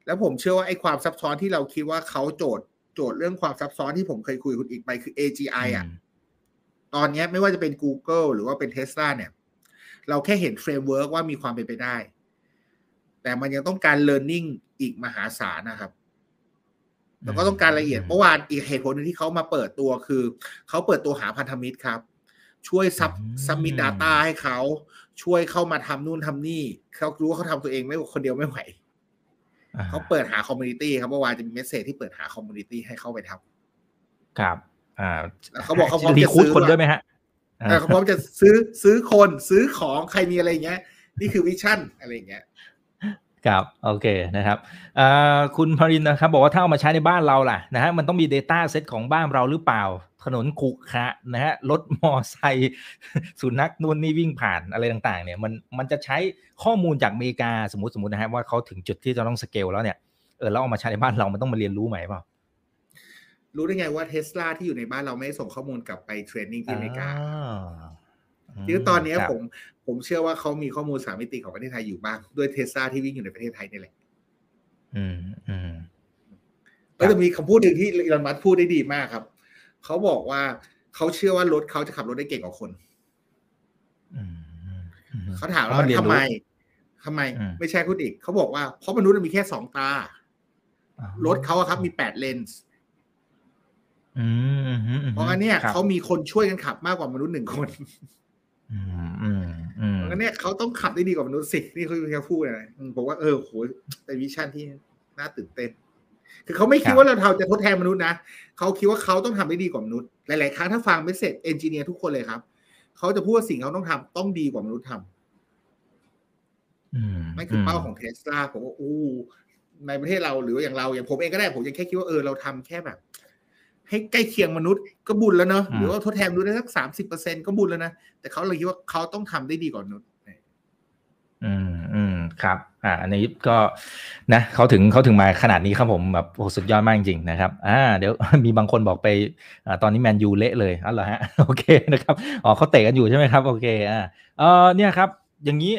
แล้วผมเชื่อว่าไอ้ความซับซ้อนที่เราคิดว่าเขาโจทย์โจทย์เรื่องความซับซ้อนที่ผมเคยคุยกับคุณอีกไปคือ AGI อะตอนเนี้ยไม่ว่าจะเป็น Google หรือว่าเป็น Tesla เนี่ย เราแค่เห็น framework ว่ามีความเป็นไปได้ แต่มันยังต้องการ learning อีกมหาศาลนะครับแล้วก็ต้องการละเอียดอืมเมื่อวานอีกเหตุผลหนึงที่เขามาเปิดตัวคือ เขาเปิดตัวหาพันธมิตรครับ ช่วย sub อืม submit data ให้เขาช่วยเข้ามาทำนู่นทำนี่ เขารู้ว่าเขาทำตัวเองไม่คนเดียวไม่ไหวอ่เขาเปิดหา community ครับเมื่อวานจะมี message ที่เปิดหา community ให้เข้าไปทำครับ อ่าแล้วเขาบอกเขาพร้อม recruit ซื้อคนว่ะด้วยไหมฮะเออเขาพร้อมจะซื้อซื้อคนซื้อของใครมีอะไรอย่างเงี้ย นี่คือ vision อะไรอย่างเงี้ย ครับโอเคนะครับอ่าคุณพรินทร์นะครับบอกว่าถ้าเอามาใช้ในบ้านเราล่ะนะฮะมันต้องมี Data เซตของบ้านเราหรือเปล่า ถนนขรุขระนะฮะรถมอไซค์สุนัขนู่นนี่วิ่งผ่านอะไรต่างๆเนี่ยมันมันจะใช้ข้อมูลจากอเมริกาสมมติสมมตินะฮะว่าเขาถึงจุดที่จะต้องสเกลแล้วเนี่ยเออแล้วเอามาใช้ในบ้านเรามันต้องมาเรียนรู้ใหม่เปล่ารู้ได้ไงว่าเทสลาที่อยู่ในบ้านเราไม่ได้ส่งข้อมูลกลับไปเทรนนิ่งที่อเมริกาคือตอนเนี้ยครับผม ผมเชื่อว่าเขามีข้อมูลสามมิติของประเทศไทยอยู่บ้าง ด้วยเทสลาที่วิ่งอยู่ในประเทศไทยนี่แหละ อืมอืมก็จะมีคำพูดหนึ่งที่อีลอนมัสก์พูดได้ดีมากครับ เขาบอกว่าเขาเชื่อว่ารถเขาจะขับรถได้เก่งกว่าคนอืมอืมเขาถามเพราะว่ามันเรียนทำรู้ไมทำไมอืมไม่ใช่คุณอีก เขาบอกว่าเพราะมนุษย์มันมีแค่สองตาอ๋อรถเขาอะครับมีแปดเลนส์อืมอืมอืมเพราะงั้นเนี่ยครับเขามีคนช่วยกันขับมากกว่ามนุษย์หนึ่งคน อืมอืมอืมงั้นเนี่ยเขาต้องขับได้ดีกว่ามนุษย์สินี่คือเขาพูดนะอืมผมว่าเออโหเป็น vision ที่น่าตื่นเต้นคือเขาไม่คิดว่าเราเทำจะทดแทนมนุษย์นะเขาคิดว่าเขาต้องทำได้ดีกว่ามนุษย์ หลาย ๆ ครั้งถ้าฟัง message engineer ทุกคนเลยครับ เขาจะพูดว่าสิ่งเขาต้องทำต้องดีกว่ามนุษย์ทำอืมนั่นคือเป้าของเทสลาผมว่าอู้ในประเทศเราหรืออย่างเราอย่างผมเองก็ได้ผมยังแค่คิดว่าเออเราทำแค่แบบ ให้ใกล้เคียงมนุษย์ก็บุญแล้วเนอะหรือว่าทดแทนมนุษย์ได้สักสามสิบเปอร์เซ็นต์ก็บุญแล้วนะ แต่เขาเลยคิดว่าเขาต้องทำได้ดีกว่ามนุษย์อืมอืมครับ อ่า อันนี้ก็นะเขาถึงเขาถึงมาขนาดนี้ครับผมแบบโอ้สุดยอดมากจริงๆนะครับ อ่า เดี๋ยวมีบางคนบอกไปอ่าตอนนี้แมนยูเละเลยอ๋อเหรอฮะโอเคนะครับอ๋อเขาเตะกันอยู่ใช่ไหมครับ โอเคอ่าเออเนี่ยครับ อย่างนี้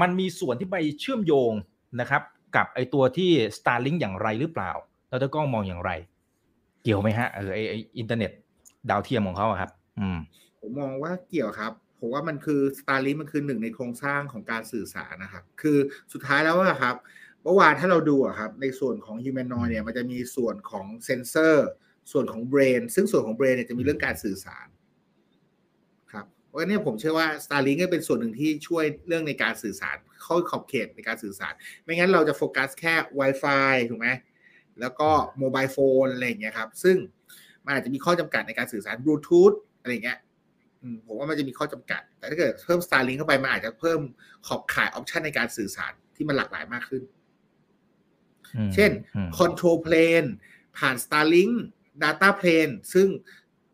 มันมีส่วนที่ไปเชื่อมโยงนะครับ กับไอตัวที่ Starlink อย่างไรหรือเปล่าแล้วดรก้องมองอย่างไร เกี่ยวไหมฮะเออไอไออินเทอร์เน็ตดาวเทียมของเขาครับ อืม ผมมองว่าเกี่ยวครับผมว่ามันคือ Starlink มันคือหนึ่งในโครงสร้างของการสื่อสารนะครับ คือสุดท้ายแล้วอะครับเมื่อวานถ้าเราดูอะครับในส่วนของ Humanoid เนี่ยมันจะมีส่วนของเซนเซอร์ ส่วนของ Brain ซึ่งส่วนของ Brain เนี่ยจะมีเรื่องการสื่อสารครับเพราะนี่ผมเชื่อว่า Starlink ก็เป็นส่วนหนึ่งที่ช่วยเรื่องในการสื่อสาร เข้าขอบเขตในการสื่อสาร ไม่งั้นเราจะโฟกัสแค่ Wi-Fi ถูกไหม แล้วก็โมบายโฟนอะไรอย่างเงี้ยครับ ซึ่งมันอาจจะมีข้อจำกัดในการสื่อสารบลูทูธอะไรอย่างเงี้ยอืมผมว่ามันจะมีข้อจำกัด แต่ถ้าเกิดเพิ่ม Starlink เข้าไป มันอาจจะเพิ่มขอบข่ายออปชันในการสื่อสารที่มันหลากหลายมากขึ้นอืมเช่นอืม Control Plane ผ่าน Starlink Data Plane ซึ่ง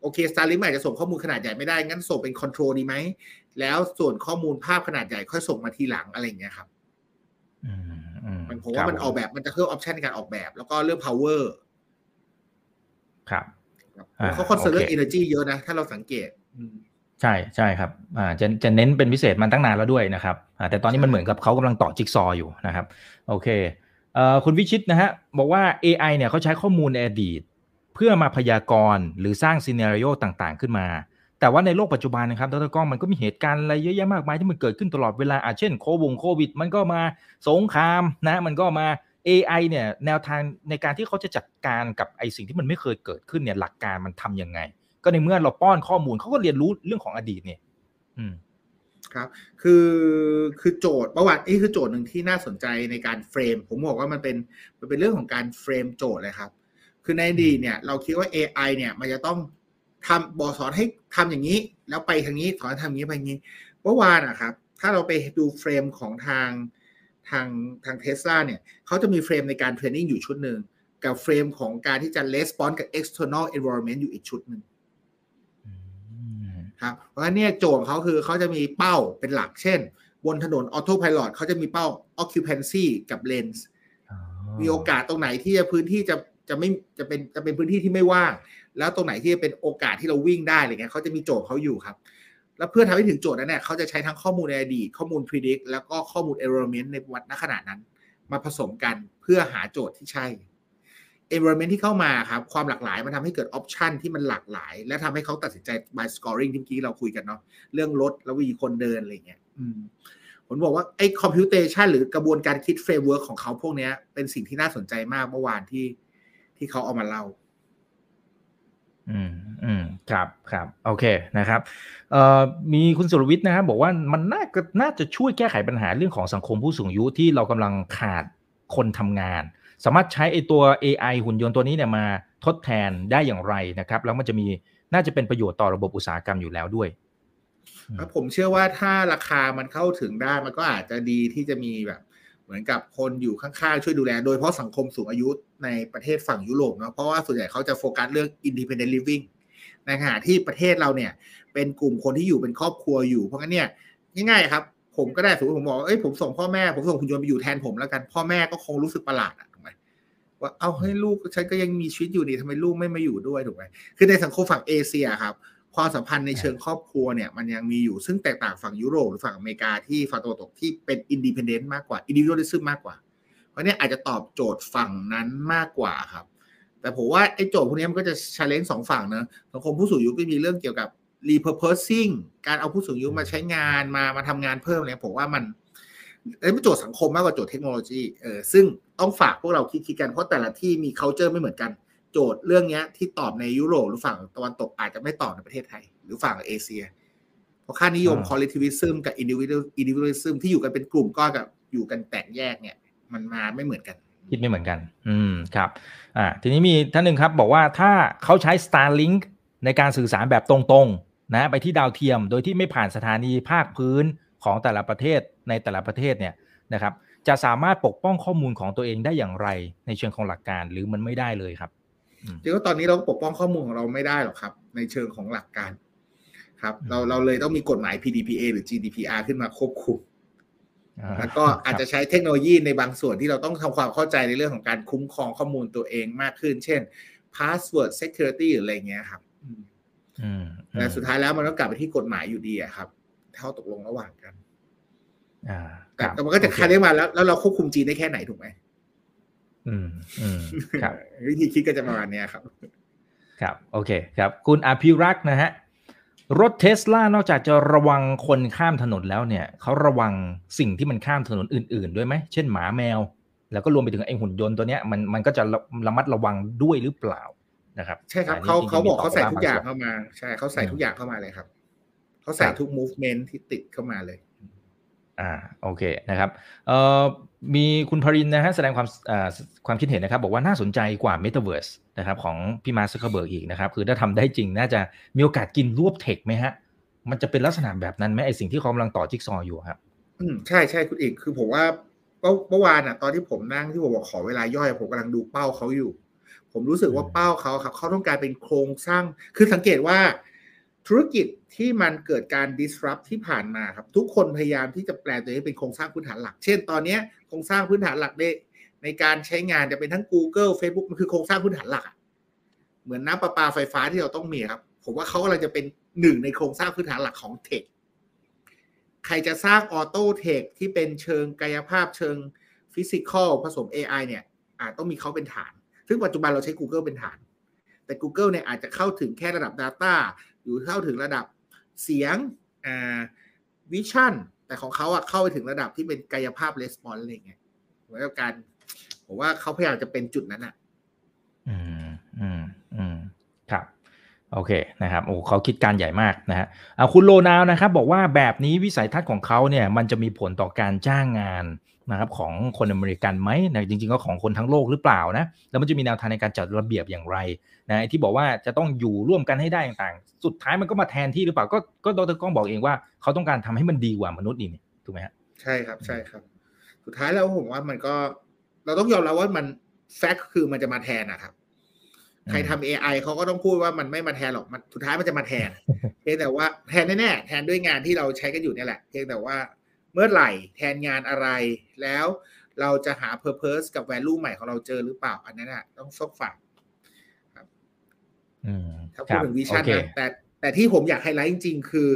โอเค Starlink อาจจะส่งข้อมูลขนาดใหญ่ไม่ได้ งั้นส่งเป็น Control ดีไหม แล้วส่วนข้อมูลภาพขนาดใหญ่ค่อยส่งมาทีหลังอะไรอย่างเงี้ยครับอื มอืมมันผมว่ามันครับออกแบบมันจะเพิ่ม option ในการออกแบบ แล้วก็เรื่อง power ครับครับอ่าเขา concern เรื่องโอเค energy เยอะนะ ถ้าเราสังเกตอืมใช่ใช่ครับอ่าจะจะเน้นเป็นพิเศษมันตั้งนานแล้วด้วยนะครับอ่าแต่ตอนนี้มันเหมือนกับเขากำลังต่อจิ๊กซอว์อยู่นะครับ โอเคเอ่อคุณวิชิตนะฮะบอกว่า AI เนี่ยเขาใช้ข้อมูลในอดีต เพื่อมาพยากรณ์หรือสร้าง scenario ต่างๆ ขึ้นมา แต่ว่าในโลกปัจจุบันนะครับดรก้องมันก็มีเหตุการณ์อะไรเยอะแยะมากมายที่มันเกิดขึ้นตลอดเวลาอาเช่นโควงโควิด มันก็มาสงครามนะมันก็มา AI เนี่ยแนวทางในการที่เขาจะจัดการกับไอสิ่งที่มันไม่เคยเกิดขึ้นเนี่ยหลักการมันทำยังไง ก็ในเมื่อเราป้อนข้อมูลเขาก็เรียนรู้เรื่องของอดีตเนี่ย อืมครับคือคือโจทย์ประวัตินี่คือโจทย์หนึ่งที่น่าสนใจในการเฟรม ผมบอกว่ามันเป็นมันเป็นเรื่องของการเฟรมโจทย์เลยครับ คือในอดีตเนี่ย เราคิดว่า AI เนี่ยมันจะต้อง ทำบอกสอนให้ทำอย่างนี้ แล้วไปทางนี้สอนให้ทำอย่างนี้ไปอย่างนี้เมื่อวานอะครับ ถ้าเราไปดู frame ของทางทางทางเทสลาเนี่ยเขาจะมี frame ในการ training อยู่ชุดหนึ่งกับ frame ของการที่จะ respond กับ external environment อยู่อีกชุดหนึ่งครับเพราะฉะนั้นเนี่ยโจทย์ของเขาคือเขาจะมีเป้าเป็นหลักเช่น บนถนนออโต้พ l o t เขาจะมีเป้า occupancy กับ lane มีโอกาสตรงไหนที่จะพื้นที่จะจะไม่จะเป็นจะเป็นพื้นที่ที่ไม่ว่าง แล้วตรงไหนที่จะเป็นโอกาสที่เราวิ่งได้อะไรเงี้ยเขาจะมีโจทย์เขาอยู่ครับ แล้วเพื่อทำให้ถึงโจทย์นั้นเนี่ยเขาจะใช้ทั้งข้อมูลในอดีตข้อมูล predict แล้วก็ข้อมูล environment ในวันณขณะนั้น มาผสมกันเพื่อหาโจทย์ที่ใช่ environment ที่เข้ามาครับ ความหลากหลายมันทำให้เกิด option ที่มันหลากหลาย และทำให้เขาตัดสินใจ by scoring ที่เมื่อกี้เราคุยกันเนาะเรื่องรถแล้ววิธีคนเดินอะไรเงี้ยผมบอกว่าไอ้ computation หรือกระบวนการคิด framework ของเขาพวกนี้เป็นสิ่งที่น่าสนใจมากเมื่อวานที่ที่เขาเอามาเล่า อืมอืมครับครับโอเคนะครับเอ่อมีคุณสุรวิทย์นะครับบอกว่ามันน่าก็น่าจะช่วยแก้ไขปัญหาเรื่องของสังคมผู้สูงอายุที่เรากำลังขาดคนทำงาน สามารถใช้ไอตัว AI หุ่นยนต์ตัวนี้เนี่ยมาทดแทนได้อย่างไรนะครับ แล้วมันจะมีน่าจะเป็นประโยชน์ต่อระบบอุตสาหกรรมอยู่แล้วด้วยผมเชื่อว่าถ้าราคามันเข้าถึงได้มันก็อาจจะดีที่จะมีแบบ เหมือนกับคนอยู่ข้างๆ ช่วยดูแล โดยเฉพาะสังคมสูงอายุในประเทศฝั่งยุโรปเนาะเพราะว่าส่วนใหญ่เขาจะโฟกัสเรื่อง independent living ในขณะที่ประเทศเราเนี่ย เป็นกลุ่มคนที่อยู่เป็นครอบครัวอยู่เพราะงั้นเนี่ยง่ายๆครับ ผมก็ได้สมมติผมบอกเอ้ยผมส่งพ่อแม่ผมส่งหุ่นยนต์ไปอยู่แทนผมแล้วกัน พ่อแม่ก็คงรู้สึกประหลาดอะถูกไหมว่าเอาให้ลูกฉันก็ยังมีชีวิตอยู่นี่ทำไมลูกไม่มาอยู่ด้วยถูกไหมคือในสังคมฝั่งเอเชียครับ ความสัมพันธ์ในเชิงครอบครัวเนี่ยมันยังมีอยู่ซึ่งแตกต่างฝั่งยุโรปหรือฝั่งอเมริกาที่ฝั่งตะวันตกที่เป็น independent มากกว่า individualism มากกว่า เพราะเนี่ยอาจจะตอบโจทย์ฝั่งนั้นมากกว่าครับ แต่ผมว่าไอ้โจทย์พวกนี้มันก็จะชาเลนจ์สองฝั่งนะสังคมผู้สูงอายุก็มีเรื่องเกี่ยวกับ repurposing การเอาผู้สูงอายุมาใช้งานมามาทำงานเพิ่มเนี่ยผมว่ามันเอ้ยมันโจทย์สังคมมากกว่าโจทย์เทคโนโลยีเออซึ่งต้องฝากพวกเราคิดคิดกันเพราะแต่ละที่มี culture ไม่เหมือนกัน โจทย์เรื่องนี้ที่ตอบในยุโรปหรือฝั่งตะวันตกอาจจะไม่ตอบในประเทศไทย หรือฝั่งเอเชีย เพราะค่านิยม collectivism กับ individual individualism ที่อยู่กันเป็นกลุ่มก็กับอยู่กันแตกแยกเนี่ย มันมาไม่เหมือนกันคิดไม่เหมือนกัน อืม ครับ อ่า ทีนี้มีท่านหนึ่งครับ บอกว่าถ้าเขาใช้ Starlink ในการสื่อสารแบบตรงๆ นะ ไปที่ดาวเทียม โดยที่ไม่ผ่านสถานีภาคพื้นของแต่ละประเทศในแต่ละประเทศเนี่ยนะครับ จะสามารถปกป้องข้อมูลของตัวเองได้อย่างไร ในเชิงของหลักการหรือมันไม่ได้เลยครับ จริงๆตอนนี้เราปกป้องข้อมูลของเราไม่ได้หรอกครับ ในเชิงของหลักการ ครับ เราเราเลยต้องมีกฎหมาย PDPA หรือ GDPR ขึ้นมาควบคุมแล้วก็อาจจะใช้เทคโนโลยีในบางส่วนที่เราต้องทำความเข้าใจในเรื่องของการคุ้มครองข้อมูลตัวเองมากขึ้น เช่น password security หรืออะไรเงี้ยครับแต่สุดท้ายแล้วมันต้องกลับไปที่กฎหมายอยู่ดีอะครับ เท่าตกลงระหว่างกันแต่มันก็จะคาเรียกมาแล้วแล้วเราควบคุมจีนได้แค่ไหนถูกไหม อืมอืมครับ วิธีคิดก็จะประมาณนี้ครับ ครับ โอเค ครับ คุณอภิรักษ์นะฮะ รถเทสลานอกจากจะระวังคนข้ามถนนแล้วเนี่ย เขาระวังสิ่งที่มันข้ามถนนอื่น ๆ ด้วยไหม เช่นหมาแมว แล้วก็รวมไปถึงไอ้หุ่นยนต์ตัวเนี้ยมันมันก็จะระมัดระวังด้วยหรือเปล่านะครับ ใช่ครับเขาเขาบอกเขาใส่ทุกอย่างเข้ามา ใช่เขาใส่ทุกอย่างเข้ามาเลยครับเขาใส่ทุก movement ที่ติดเข้ามาเลย อ่า โอเคนะครับ เอ่อ มีคุณพรินนะฮะแสดงความความคิดเห็นนะครับ บอกว่าน่าสนใจกว่า Metaverse นะครับของพี่มาร์คซักเคอร์เบิร์กอีกนะครับ คือถ้าทำได้จริงน่าจะมีโอกาสกินรวบ tech ไหมฮะ มันจะเป็นลักษณะแบบนั้นไหมไอสิ่งที่เขากำลังต่อจิ๊กซออยู่ครับ อืมใช่ใช่คุณเอกคือผมว่าเมื่อวานอะตอนที่ผมนั่งที่ผมบอกขอเวลาย่อย ผมกำลังดูเป้าเขาอยู่ ผมรู้สึกว่าเป้าเขาครับเขาต้องการเป็นโครงสร้างคือสังเกตว่า ธุรกิจที่มันเกิดการ disrupt ที่ผ่านมาครับทุกคนพยายามที่จะแปรตัวเองเป็นโครงสร้างพื้นฐานหลัก เช่นตอนนี้โครงสร้างพื้นฐานหลักในในการใช้งานจะเป็นทั้ง Google Facebook มันคือโครงสร้างพื้นฐานหลัก เหมือนน้ำประปาไฟฟ้าที่เราต้องมีครับ ผมว่าเขากำลังจะเป็นหนึ่งในโครงสร้างพื้นฐานหลักของเทคใครจะสร้างออโต้เทคที่เป็นเชิงกายภาพเชิงฟิสิกอลผสม AI เนี่ยอาจต้องมีเขาเป็นฐาน ซึ่งปัจจุบันเราใช้ Google เป็นฐาน แต่ Google เนี่ยอาจจะเข้าถึงแค่ระดับ Data อยู่เข้าถึงระดับเสียงอ่าวิชั่น แต่ของเขาอะเข้าไปถึงระดับที่เป็นกายภาพレスปอนอะไรเงี้ยเหมือนกับการผมว่าเขาพยายามจะเป็นจุดนั้นอะอืมอืมอืมครับโอเคนะครับโอ้เขาคิดการใหญ่มากนะฮะเอาคุณโลนาวนะครับ บอกว่าแบบนี้วิสัยทัศน์ของเขาเนี่ย มันจะมีผลต่อการจ้างงาน นะครับของคนอเมริกันไหมนะจริง ๆ ก็ของคนทั้งโลกหรือเปล่านะแล้วมันจะมีแนวทางในการจัดระเบียบอย่างไรนะที่บอกว่าจะต้องอยู่ร่วมกันให้ได้ต่างๆ สุดท้ายมันก็มาแทนที่หรือเปล่าก็ก็ดรก้องบอกเองว่าเขาต้องการทำให้มันดีกว่ามนุษย์นี่ถูกไหมฮะใช่ครับใช่ครับ สุดท้ายแล้วผมว่ามันก็เราต้องยอมรับว่ามันแฟกต์คือมันจะมาแทนนะครับใครทำ AI เขาก็ต้องพูดว่ามันไม่มาแทนหรอกมันสุดท้ายมันจะมาแทนเพียงแต่ว่าแทนแน่ๆแทนด้วยงานที่เราใช้กันอยู่นี่แหละเพียงแต่ว่า เมื่อไหร่แทนงานอะไรแล้วเราจะหา Purpose กับ Value ใหม่ของเราเจอหรือเปล่า อันนั้นอะต้องซกฝากครับถ้าพูดถึง vision นะแต่แต่ที่ผมอยากไฮไลท์จริงๆ คือ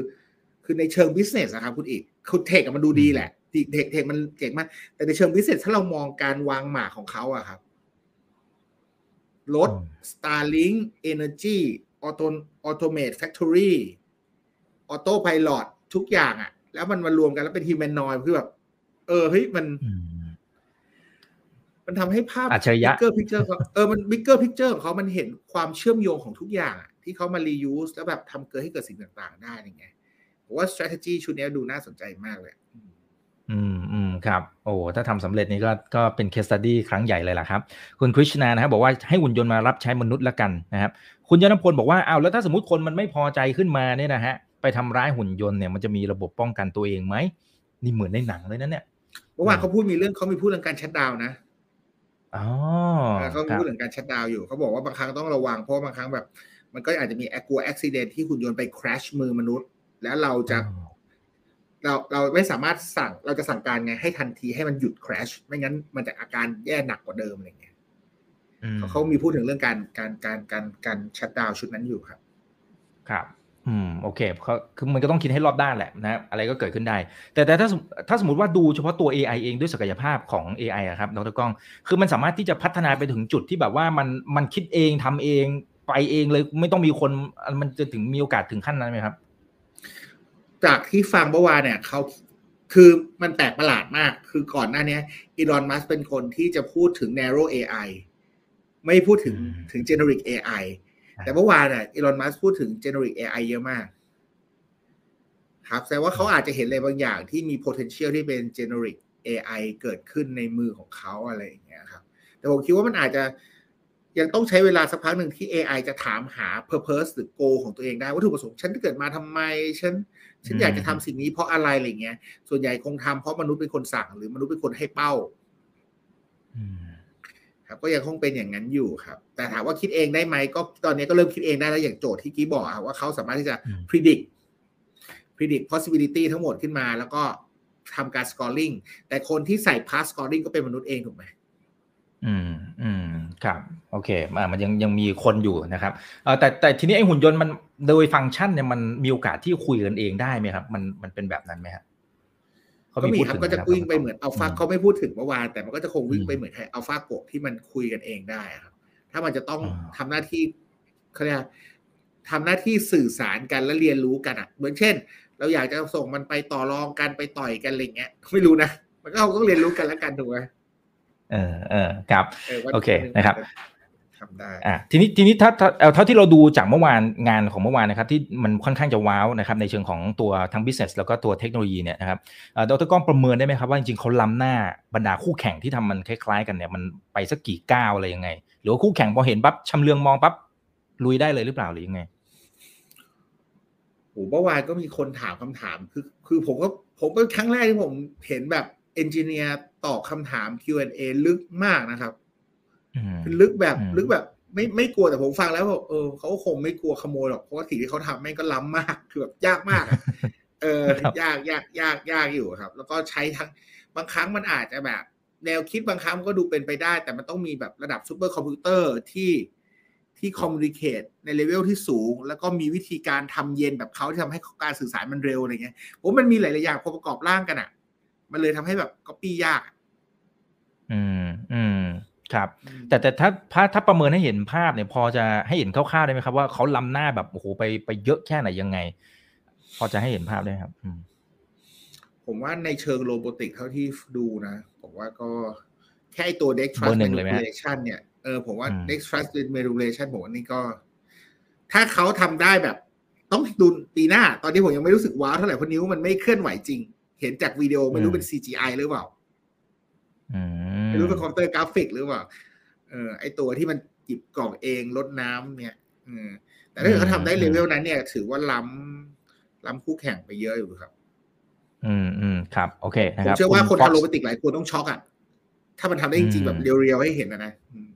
คือในเชิง business นะครับคุณเอก คือ tech มันดูดีแหละ tech tech มันเก่งมาก แต่ในเชิง business ถ้าเรามองการวางหมากของเขาอะครับรถ Starlink Energy Auto Automate Factory Auto Pilot ทุกอย่างอะ แล้วมันมารวมกันแล้วเป็น humanoid คือแบบ เออเฮ้ยมันอืมมันทำให้ภาพอัจฉริยะ bigger picture เออมัน bigger picture ของเขามันเห็นความเชื่อมโยงของทุกอย่างอะที่เขามา reuse แล้วแบบทำเกิดให้เกิดสิ่งต่างๆ ได้ยังไงผมว่า strategy ชุดนี้ดูน่าสนใจมากเลย อืมอืมครับ โอ้ถ้าทำสำเร็จนี่ก็ก็เป็น case study ครั้งใหญ่เลยล่ะครับ คุณคริชนานะครับบอกว่าให้หุ่นยนต์มารับใช้มนุษย์ละกันนะครับ คุณยนพลบอกว่าอ้าวแล้วถ้าสมมติคนมันไม่พอใจขึ้นมาเนี่ยนะฮะ ไปทำร้ายหุ่นยนต์เนี่ยมันจะมีระบบป้องกันตัวเองไหมนี่เหมือนในหนังเลยนะเนี่ยเมื่อวานเขาพูดมีเรื่องเขามีพูดเรื่องการชัดดาวน์นะอ๋อเออเขามีครับพูดเรื่องการชัดดาวน์อยู่เขาบอกว่าบางครั้งต้องระวังเพราะว่าบางครั้งแบบ มันก็อาจจะมีแอกัวอุบิเหตุที่หุ่นยนต์ไป crash มือมนุษย์ แล้วเราจะเราเราไม่สามารถสั่งเราจะสั่งการไงให้ทันทีให้มันหยุด crash ไม่งั้นมันจะอาการแย่หนักกว่าเดิมอะไรเงี้ยอืมเขามีพูดถึงเรื่องการการการการการชัดดาวน์ชุดนั้นอยู่ครับ ครับ อืมโอเคเขาคือมันก็ต้องคิดให้รอบด้านแหละนะอะไรก็เกิดขึ้นได้ แต่แต่ถ้าสมถ้าสมมติว่าดูเฉพาะตัว AI เองด้วยศักยภาพของ AI อะครับดรก้องคือมันสามารถที่จะพัฒนาไปถึงจุดที่แบบว่ามันมันคิดเองทำเองไปเองเลยไม่ต้องมีคนมันจะถึงมีโอกาสถึงขั้นนั้นไหมครับ จากที่ฟังเมื่อวานเนี่ยเขาคือมันแปลกประหลาดมาก คือก่อนหน้านี้อีลอนมัสเป็นคนที่จะพูดถึง narrow AI ไม่พูดถึงอืมถึง generic AI แต่เมื่อวานอะอีลอนมัสพูดถึง generic AI เยอะมาก ครับแสดงว่าเขาอาจจะเห็นอะไรบางอย่างที่มี potential ที่เป็น generic AI เกิดขึ้นในมือของเขาอะไรอย่างเงี้ยครับ แต่ผมคิดว่ามันอาจจะยังต้องใช้เวลาสักพักหนึ่งที่ AI จะถามหา purpose หรือ goal ของตัวเองได้วัตถุประสงค์ฉันเกิดมาทำไม ฉัน ฉันอยากจะทำสิ่งนี้เพราะอะไรอะไรเงี้ย ส่วนใหญ่คงทำเพราะมนุษย์เป็นคนสั่ง หรือมนุษย์เป็นคนให้เป้า ครับก็ยังคงเป็นอย่างนั้นอยู่ครับ แต่ถามว่าคิดเองได้ไหมก็ตอนนี้ก็เริ่มคิดเองได้แล้วอย่างโจทย์ที่กี้บอกอะว่าเขาสามารถที่จะอืม predict predict possibility ทั้งหมดขึ้นมา แล้วก็ทำการ scoring แต่คนที่ใส่ pass scoring ก็เป็นมนุษย์เองถูกไหมอืมอืมครับ โอเคอ่ามันยังยังมีคนอยู่นะครับเออแต่แต่ทีนี้ไอ้หุ่นยนต์มันโดยฟังก์ชันเนี่ยมันมีโอกาสที่คุยกันเองได้ไหมครับ มันมันเป็นแบบนั้นไหมครับเขา ก็มีพูดครับถึงก็จะไหมวิ่งไปเหมือนอัลฟาอืมเขาไม่พูดถึงเมื่อวานแต่มันก็จะคงวิ่งอืมไปเหมือนอัลฟาโกะที่มันคุยกันเองได้อะครับ ถ้ามันจะต้องอ่าทำหน้าที่เขาเรียกทำหน้าที่สื่อสารกันและเรียนรู้กันอะ เหมือนเช่น เราอยากจะส่งมันไปต่อรองกันไปต่อยกันอะไรเงี้ยไม่รู้นะ มันก็เราต้องเรียนรู้กันแล้วกันถูกไหมเออเออครับว่าโอเคนะครับ ทำได้อะทีนี้ทีนี้ถ้าถ้าเอาเท่าที่เราดูจากเมื่อวานงานของเมื่อวานนะครับที่มันค่อนข้างจะว้าวนะครับในเชิงของตัวทั้ง business แล้วก็ตัวเทคโนโลยีเนี่ยนะครับเอ่อดรก้องประเมินได้ไหมครับว่าจริงๆเขาล้ำหน้าบรรดาคู่แข่งที่ทำมันคล้ายๆ กันเนี่ยมันไปสักกี่ก้าวอะไรยังไง หรือว่าคู่แข่งพอเห็นปั๊บชำเลืองมองปั๊บลุยได้เลยหรือเปล่าหรือยังไงโอ้เมื่อวานก็มีคนถามคำถามคือคือผมก็ผมก็ครั้งแรกที่ผมเห็นแบบเอนจิเนียร์ตอบคำถาม Q&A ลึกมากนะครับอืมคือ ลึกแบบอืมลึกแบบ ไม่ไม่กลัวแต่ผมฟังแล้วแบบเออเขาก็คงไม่กลัวขโมยหรอกเพราะว่าสิ่งที่เขาทำแม่งก็ล้ำมากคือแบบยากมากอะเออครับยากยากยากยากอยู่ครับ แล้วก็ใช้ทั้งบางครั้งมันอาจจะแบบ แนวคิดบางครั้งมันก็ดูเป็นไปได้ แต่มันต้องมีแบบระดับซูเปอร์คอมพิวเตอร์ที่ที่ communicate ใน level ที่สูง แล้วก็มีวิธีการทำเย็นแบบเขาที่ทำให้การสื่อสารมันเร็วอะไรเงี้ยผมมันมีหลายๆอย่างพอประกอบร่างกันอะ มันเลยทำให้แบบก๊อปปี้ยากอะอืมอืม ครับ แต่แต่ถ้าถ้าถ้าประเมินให้เห็นภาพเนี่ย พอจะให้เห็นคร่าวๆได้ไหมครับ ว่าเขาล้ำหน้าแบบโอ้โหไปไปเยอะแค่ไหนยังไง พอจะให้เห็นภาพได้ไหมครับอืมผมว่าในเชิง robotic เท่าที่ดูนะผมว่าก็แค่ไอ้ตัว Dexterous เบ Trust อร์หนึ่งเลยไหมฮะ Manipulation เนี่ยเออผมว่าอืม Dexterous Manipulation ผมว่านี่ก็ ถ้าเขาทำได้แบบ ต้องดูปีหน้า ตอนนี้ผมยังไม่รู้สึกว้าวเท่าไหร่เพราะนิ้วมันไม่เคลื่อนไหวจริง เห็นจากวิดีโอไม่รู้เป็น CGI หรือเปล่าอืม ไม่รู้เป็นคอมพิวเตอร์กราฟิกหรือเปล่าเออไอตัวที่มันหยิบกล่องเองรดน้ำเนี่ยเออแต่ถ้าเกิดเขาทำได้เลเวลนั้นเนี่ย ถือว่าล้ำล้ำคู่แข่งไปเยอะอยู่ครับ อืมอืมครับ โอเคนะผคมรับเชื่อว่าคนณ Fox ทำโร botic หลายคนต้องช็อกอะถ้ามันทำได้จริงๆแบบอืม real ๆให้เห็นนะนะอืม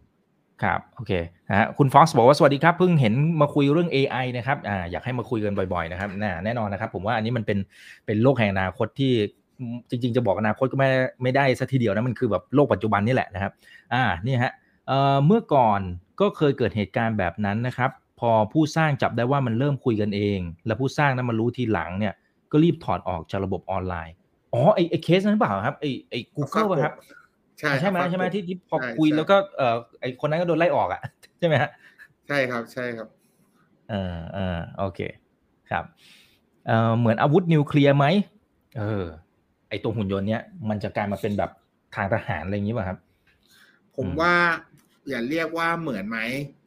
ครับ โอเคนะฮะคุณ Fox บอกว่า สวัสดีครับ เพิ่งเห็นมาคุยเรื่อง AI นะครับอ่าอยากให้มาคุยกันบ่อยๆนะครับน่าแน่นอนนะครับ ผมว่าอันนี้มันเป็นเป็นโลกแห่งอนาคตที่อืม จริง ๆ จะบอกอนาคตก็ไม่ไม่ได้ซะทีเดียวนะมันคือแบบโลกปัจจุบันนี่แหละนะครับ อ่านี่ฮะเอ่อเมื่อก่อนก็เคยเกิดเหตุการณ์แบบนั้นนะครับ พอผู้สร้างจับได้ว่ามันเริ่มคุยกันเอง แล้วผู้สร้างนั้นมารู้ทีหลังเนี่ยก็รีบถอดออกจากระบบออนไลน์อ๋อไอไอเคสนั้นหรือเปล่าครับไอไอ Google ป่ะครับใช่ใช่ไหมครับใช่ไหมที่ที่พอใช่คุยใช่แล้วก็เออไอคนนั้นก็โดนไล่ออกอะใช่ไหมฮะใช่ครับใช่ครับเออเออโอเคครับเออเหมือนอาวุธนิวเคลียร์ไหมเออไอตัวหุ่นยนต์เนี้ยมันจะกลายมาเป็นแบบทางทหารอะไรอย่างนี้ป่ะครับ ผมอืมว่าอย่าเรียกว่าเหมือนไหม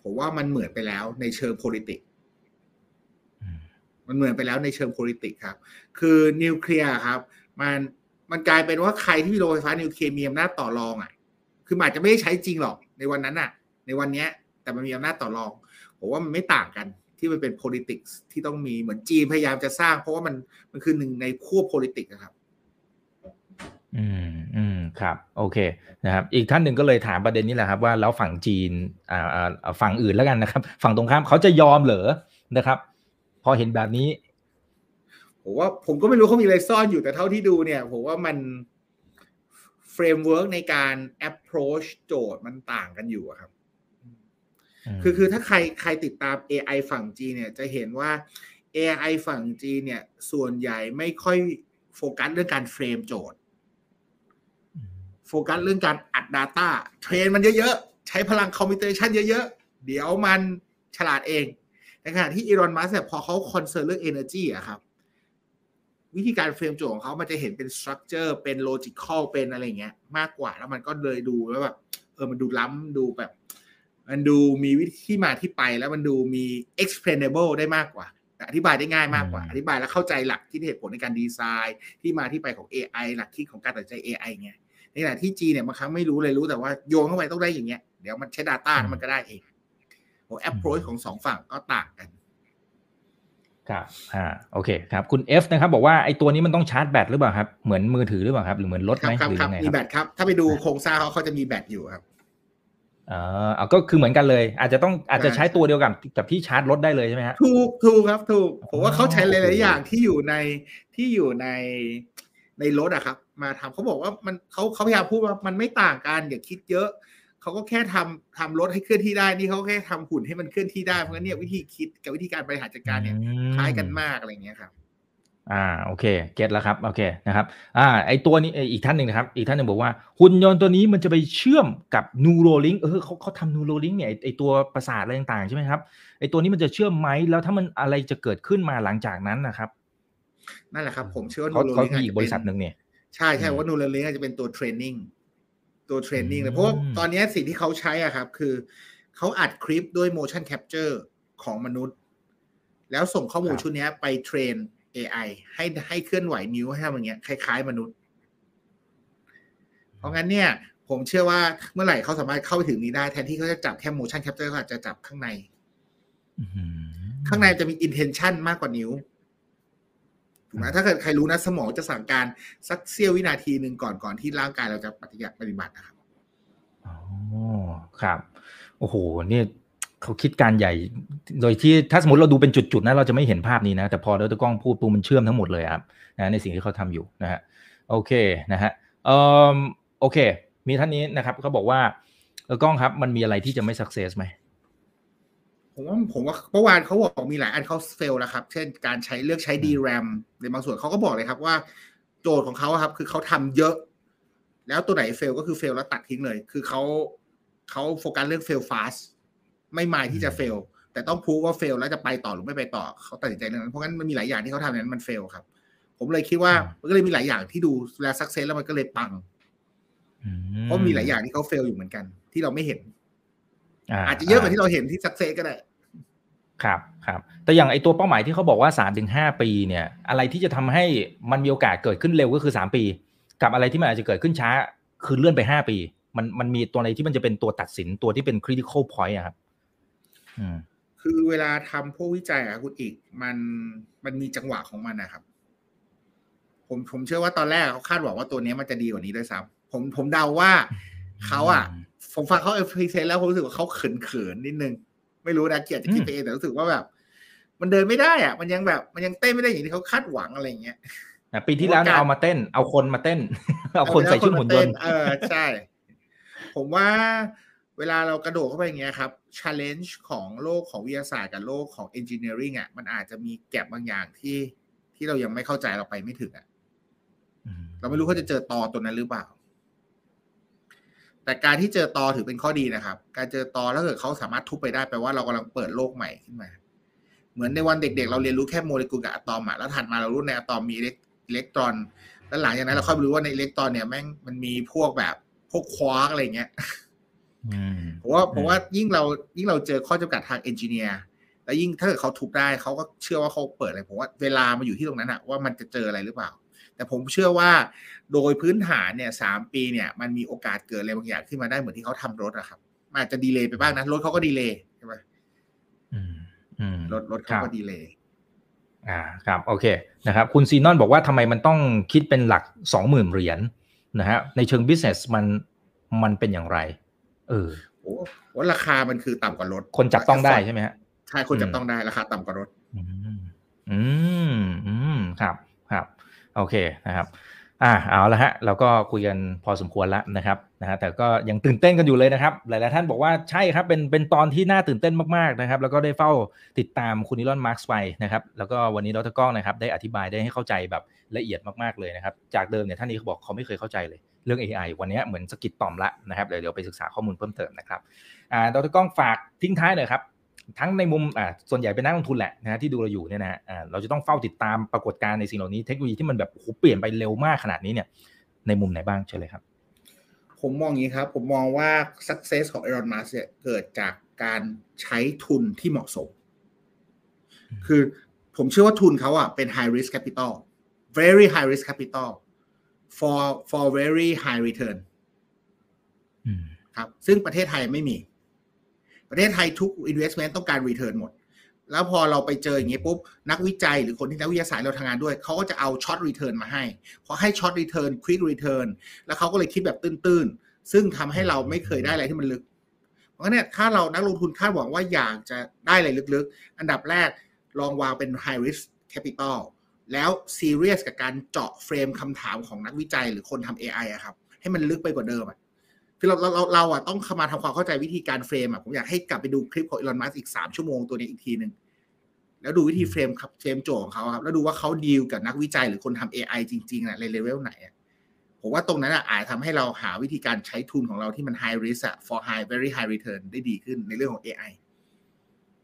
ผมว่ามันเหมือนไปแล้วในเชิง politics อืมมันเหมือนไปแล้วในเชิง politics ครับ คือนิวเคลียร์ครับ มันมันกลายเป็นว่าใครที่มีโรงไฟฟ้านิวเคลียร์มีอำนาจต่อรองอะ คือมันอาจจะไม่ได้ใช้จริงหรอกในวันนั้นน่ะ ในวันเนี้ย แต่มันมีอำนาจต่อรองผมว่ามันไม่ต่างกันที่มันเป็น politics ที่ต้องมีเหมือนจีนพยายามจะสร้าง เพราะว่ามันมันคือหนึ่งในขั้ว politics นะครับ อืมอืมครับ โอเคนะครับ อีกท่านหนึ่งก็เลยถามประเด็นนี้แหละครับ ว่าแล้วฝั่งจีนอ่าอ่าอ่าฝั่งอื่นแล้วกันนะครับ ฝั่งตรงข้ามเขาจะยอมเหรอนะครับ พอเห็นแบบนี้ผมว่าผมก็ไม่รู้เขามีอะไรซ่อนอยู่แต่เท่าที่ดูเนี่ยผมว่ามัน framework ในการ approach โจทย์มันต่างกันอยู่อะครับ คือคือถ้าใครใครติดตาม AI ฝั่งจีนเนี่ย จะเห็นว่า AI ฝั่งจีนเนี่ย ส่วนใหญ่ไม่ค่อยโฟกัสเรื่องการ frame โจทย์ โฟกัสเรื่องการอัด Data train มันเยอะๆ ใช้พลัง computation เยอะๆ เดี๋ยวมันฉลาดเองในขณะที่อีลอนมัสก์เนี่ยพอเขา concern เรื่อง Energy อะครับ วิธีการ frame โจทย์ของเขามันจะเห็นเป็น structure เป็น logical เป็นอะไรเงี้ยมากกว่าแล้วมันก็เลยดูแล้วแบบเออมันดูล้ำดูแบบ มันดูมีวิธีที่มาที่ไปแล้วมันดูมี explainable ได้มากกว่าอธิบายได้ง่ายมากกว่าอืมอธิบายแล้วเข้าใจหลักที่เหตุผลในการดีไซน์ ที่มาที่ไปของ AI หลักคิดของการตัดสินใจ AI ไง ในขณะที่จีนเนี่ยบางครั้งไม่รู้เลยรู้แต่ว่าโยนเข้าไปต้องได้อย่างเงี้ยเดี๋ยวมันใช้ Data แล้วมันก็ได้เองโอ้ approach ของสองฝั่งก็ต่างกัน ครับอ่าโอเคครับ คุณ F นะครับ บอกว่าไอ้ตัวนี้มันต้องชาร์จแบตหรือเปล่าครับ เหมือนมือถือหรือเปล่าครับ หรือเหมือนรถครัไหมครับหรือครับยังไงมีคแบรับตครับ ถ้าไปดูโครงสร้างเขาเขาจะมีแบตอยู่ครับอ่าเอาก็คือเหมือนกันเลย อาจจะต้องอาจจะใช้ตัวเดียวกับกับที่ชาร์จรถได้เลยใช่ไหมฮะถูกถูกครับ ถูกผมว่าเขาใช้หอ๋ลาอยๆอย่างที่อยู่ในที่อยู่ใน ในรถอะครับ มาทำเขาบอกว่ามันเขาเขาพยายามพูดว่ามันไม่ต่างกันอย่าคิดเยอะเขาก็แค่ทำทำรถให้เคลื่อนที่ได้นี่เขาแค่ทำหุ่นให้มันเคลื่อนที่ได้เพราะงั้นเนี่ยวิธีคิดกับวิธีการบริหารจัดการเนี่ยอืมคล้ายกันมากอะไรอย่างเงี้ยครับ อ่าโอเค get แล้วครับโอเคนะครับ อ่า ไอตัวนี้เอ่ออีกท่านหนึ่งนะครับ อีกท่านหนึ่งบอกว่าหุ่นยนต์ตัวนี้มันจะไปเชื่อมกับ Neuralink เออเขาเขาทำ Neuralink เนี่ยไอ้ไอตัวประสาทอะไรต่างๆใช่ไหมครับไอตัวนี้มันจะเชื่อมไหมแล้วถ้ามันอะไรจะเกิดขึ้นมาหลังจากนั้นนะครับ นั่นแหละครับ ผมเชื่อว่าเขา Neuralink เขามีอีกบริษัทหนึ่งเนี่ยใช่ใช่อืมว่า Neuralink อาจจะเป็นตัว training ตัว training เลย อืมเพราะว่าตอนเนี้ยสิ่งที่เขาใช้อะครับ คือเขาอัดคลิปด้วย motion capture ของมนุษย์ แล้วส่งข้อมูลชุดเนี้ยไปเทรน AI ให้ให้เคลื่อนไหวนิ้วให้ทำอย่างเงี้ยคล้าย ๆ มนุษย์ เพราะงั้นเนี่ย ผมเชื่อว่าเมื่อไหร่เขาสามารถเข้าไปถึงนี้ได้แทนที่เขาจะจับแค่ motion capture เขาอาจจะจับข้างในอื้อหือข้างในจะมี intention มากกว่านิ้ว ถูกไหมอืมถ้าเกิดใครรู้นะสมองจะสั่งการสักเสี้ยววินาทีหนึ่งก่อนก่อนที่ร่างกายเราจะปฏิบัติปฏิบัตินะครับอ๋อครับโอ้โหเนี่ยเขาคิดการใหญ่ โดยที่ถ้าสมมติเราดูเป็นจุดๆนะเราจะไม่เห็นภาพนี้นะ แต่พอดรกล้องพูดปูมันเชื่อมทั้งหมดเลยครับนะในสิ่งที่เขาทำอยู่นะฮะโอเคนะฮะเอ่อโอเค มีท่านนี้นะครับเขาบอกว่าเออกล้องครับ มันมีอะไรที่จะไม่สักเซสไหม ผมว่าผมว่าเมื่อวานเขาบอกมีหลายอันเขาเฟลแล้วครับ เช่นการใช้เลือกใช้ DRAM ในบางส่วนเขาก็บอกเลยครับว่า โจทย์ของเขาอะครับ คือเขาทำเยอะ แล้วตัวไหน fail ก็คือ fail แล้วตัดทิ้งเลย คือเขาเขาโฟกัสเรื่องเฟล fast ไม่หมายที่จะ fail แต่ต้องพูดว่า fail แล้วจะไปต่อหรือไม่ไปต่อเขาตัดสินใจเรื่องนั้นเพราะงั้นมันมีหลายอย่างที่เขาทำนั้นมัน fail ครับ ผมเลยคิดว่าอืมมันก็เลยมีหลายอย่างที่ดูแล้ว success แล้วมันก็เลยปังเพราะมีหลายอย่างที่เขา fail อยู่เหมือนกัน ที่เราไม่เห็นอาจจะเยอะกว่าที่เราเห็นที่ success ก็ได้ ครับครับแต่อย่างไอตัวเป้าหมายที่เขาบอกว่าสามถึงห้าปีเนี่ย อะไรที่จะทำให้มันมีโอกาสเกิดขึ้นเร็วก็คือ 3 ปี กับอะไรที่มันอาจจะเกิดขึ้นช้า คือเลื่อนไป 5 ปี มันมันมีตัวอะไรที่มันจะเป็นตัวตัดสินตัวที่เป็น critical point อะครับอืมคือเวลาทำพวกวิจัยอะคุณอีก มันมันมีจังหวะของมันนะครับ ผมผมเชื่อว่าตอนแรกเขาคาดหวังว่าตัวเนี้ยมันจะดีกว่านี้ด้วยซ้ำผมผมเดาว่าเขาอะอืมผมฟังเขาเอฟพีเซนแล้วผมรู้สึกว่าเขาเขินเขินๆนิดนึง ไม่รู้นะเกียรติจะคิดอืมไปเองแต่รู้สึกว่าแบบ มันเดินไม่ได้อะมันยังแบบมันยังเต้นไม่ได้อย่างที่เขาคาดหวังอะไรอย่างเงี้ยอะปีที่แล้วเนี่ยว่าการเอามาเต้น เอาคนมาเต้น เอาคนใส่ชุดหุ่นยนต์เออใช่ ผมว่าเวลาเรากระโดดเข้าไปอย่างเงี้ยครับ challenge ของโลกของวิทยาศาสตร์กับโลกของ engineering อะ มันอาจจะมีแก็บบางอย่างที่ที่เรายังไม่เข้าใจเราไปไม่ถึงอะอืมเราไม่รู้เขาจะเจอตอตัวนั้นหรือเปล่า แต่การที่เจอตอถือเป็นข้อดีนะครับ การเจอตอแล้วเกิดเขาสามารถทุบไปได้แปลว่าเรากำลังเปิดโลกใหม่ขึ้นมา เหมือนในวันเด็กๆ เราเรียนรู้แค่โมเลกุลกับอะตอมอะแล้วถัดมาเรารู้ในอะตอมมีอิเล็กตรอน แล้วหลังจากนั้นเราค่อยรู้ว่าในอิเล็กตรอนเนี่ยแม่งมันมีพวกแบบพวกควาร์กอะไรเงี้ยอืมเพราะว่าเพราะว่ายิ่งเรายิ่งเราเจอข้อจำกัดทาง engineer แล้วยิ่งถ้าเกิดเขาทุบได้เขาก็เชื่อว่าเขาเปิดอะไรผมว่าเวลามาอยู่ที่ตรงนั้นอะว่ามันจะเจออะไรหรือเปล่า แต่ผมเชื่อว่าโดยพื้นฐานเนี่ยสามปีเนี่ยมันมีโอกาสเกิดอะไรบางอย่างขึ้นมาได้เหมือนที่เขาทำรถอะครับมันอาจจะดีเลย์ไปบ้างนะรถเขาก็ดีเลย์ใช่ไหมอืมอืมรถรถครัเขาบก็ดีเลย์อ่าครับโอเคนะครับคุณซีนอนบอกว่าทำไมมันต้องคิดเป็นหลักสองหมื่นเหรียญนะฮะในเชิง business มันมันเป็นอย่างไรเออโอ้ว่าราคามันคือต่ำกว่ารถ คนจับต้องได้ใช่ไหมฮะใช่คนจับต้องได้ราคาต่ำกว่ารถ อืมอืมอืมครับครับ โอเคนะครับอ่าเอาละฮะเราก็คุยกันพอสมควรแล้วนะครับนะฮะแต่ก็ยังตื่นเต้นกันอยู่เลยนะครับ หลายๆท่านบอกว่าใช่ครับเป็นเป็นตอนที่น่าตื่นเต้นมากๆนะครับ แล้วก็ได้เฝ้าติดตามคุณนิลอนมาร์กไปนะครับแล้วก็วันนี้ดรก้องนะครับ ได้อธิบายได้ให้เข้าใจแบบละเอียดมากๆเลยนะครับ จากเดิมเนี่ยท่านนี้เขาบอกเขาไม่เคยเข้าใจเลยเรื่อง AI วันนี้เหมือนสกิดต่อมละนะครับเดี๋ยวเดี๋ยวไปศึกษาข้อมูลเพิ่มเติมนะครับอ่าดรก้องฝากทิ้งท้ายหน่อยครับ ทั้งในมุมอ่าส่วนใหญ่เป็นนักลงทุนแหละนะฮะที่ดูเราอยู่เนี่ยนะฮะอ่าเราจะต้องเฝ้าติดตามปรากฏการณ์ในสิ่งเหล่านี้เทคโนโลยีที่มันแบบโอ้โหเปลี่ยนไปเร็วมากขนาดนี้เนี่ยในมุมไหนบ้างเชิญเลยครับ ผมมองอย่างนี้ครับ ผมมองว่า success ของ Elon Musk เนี่ยเกิดจากการใช้ทุนที่เหมาะสม คือผมเชื่อว่าทุนเขาอะเป็น high risk capital very high risk capital for for very high return อืมครับ ซึ่งประเทศไทยไม่มี ประเทศไทยทุก investment ต้องการ return หมด แล้วพอเราไปเจออย่างนี้ปุ๊บ นักวิจัยหรือคนที่นักวิทยาศาสตร์เราทำงานด้วย เขาก็จะเอา short return มาให้พอให้ short return quick return แล้วเขาก็เลยคิดแบบตื้นๆ ซึ่งทำให้เราไม่เคยได้อะไรที่มันลึก เพราะฉะนั้นเนี่ยถ้าเรานักลงทุนคาดหวังว่าอยากจะได้อะไรลึกๆ อันดับแรกลองวางเป็น high risk capital แล้ว serious กับการเจาะเฟรมคำถามของนักวิจัยหรือคนทำ AI อะครับ ให้มันลึกไปกว่าเดิมอะ คือเราเราเราเราอะต้องเข้ามาทำความเข้าใจวิธีการเฟรมอะผมอยากให้กลับไปดูคลิปของอีลอนมัสอีกสามชั่วโมงตัวนี้อีกทีหนึ่งแล้วดูวิธี frame ครับ frame โจทย์ของเขาครับ แล้วดูว่าเขาดีลกับนักวิจัยหรือคนทำ AI จริงๆนะในเลเวลไหนอะผมว่าตรงนั้นอะอาจทำให้เราหาวิธีการใช้ทุนของเราที่มัน high risk อะ for high very high return ได้ดีขึ้นในเรื่องของ AI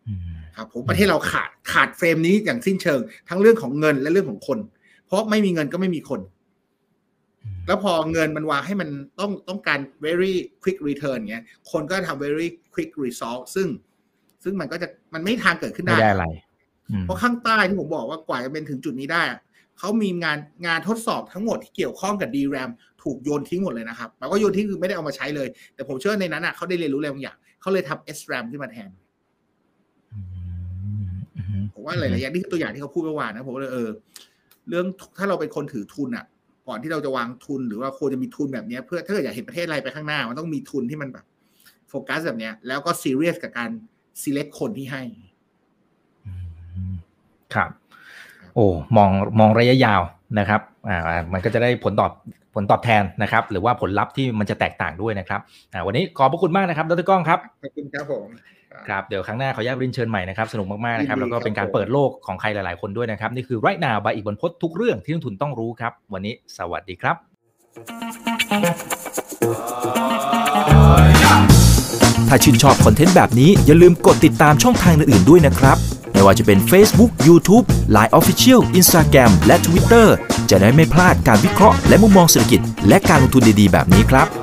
อืมครับผมประเทศเราขาดขาด frame นี้อย่างสิ้นเชิง ทั้งเรื่องของเงินและเรื่องของคน เพราะไม่มีเงินก็ไม่มีคน แล้วพอเงินมันวางให้มันต้องต้องการ very quick return เงี้ย คนก็ทำ very quick result ซึ่ง ซึ่งมันก็จะมันไม่มีทางเกิดขึ้นไม่ได้ได้อะไรอืมเพราะข้างใต้ที่ผมบอกว่ากว่าจะเป็นถึงจุดนี้ได้อะเขามีงานงานทดสอบทั้งหมดที่เกี่ยวข้องกับ DRAM ถูกโยนทิ้งหมดเลยนะครับแปลว่าโยนทิ้งคือไม่ได้เอามาใช้เลย แต่ผมเชื่อว่าในนั้นอะเขาได้เรียนรู้อะไรบางอย่าง เขาเลยทำ SRAM ขึ้นมาแทนอืมอืมผมว่าหลายๆอย่างนี่คือตัวอย่างที่เขาพูดเมื่อวานนะผมก็เลยเออ เรื่องถ้าเราเป็นคนถือทุนอะ ก่อนที่เราจะวางทุนหรือว่าควรจะมีทุนแบบเนี้ยเพื่อถ้าเกิดอยากเห็นประเทศอะไรไปข้างหน้า มันต้องมีทุนที่มันแบบโฟกัสแบบเนี้ย แล้วก็ซีเรียสกับการ select คนที่ให้อืมครับ โอ้มองมองระยะยาวนะครับ อ่า มันก็จะได้ผลตอบผลตอบแทนนะครับ หรือว่าผลลัพธ์ที่มันจะแตกต่างด้วยนะครับ อ่า วันนี้ขอบพระคุณมากนะครับดรก้องครับ ขอบคุณครับผม ครับเดี๋ยวครั้งหน้าขออนุญาตเรียนเชิญใหม่นะครับสนุกมากๆนะครับยินดีแล้วก็เป็นการครับผมเปิดโลกของใครหลาย ๆ คนด้วยนะครับ นี่คือ right now บายอีกบนพจน์ทุกเรื่องที่นักทุนต้องรู้ครับ วันนี้สวัสดีครับ ถ้าชื่นชอบคอนเทนต์แบบนี้อย่าลืมกดติดตามช่องทางอื่นๆด้วยนะครับไม่ว่าจะเป็น Facebook, YouTube, Line Official, Instagram และ Twitter จะได้ไม่พลาดการวิเคราะห์และมุมมองเศรษฐกิจ และการลงทุนดีๆ แบบนี้ครับ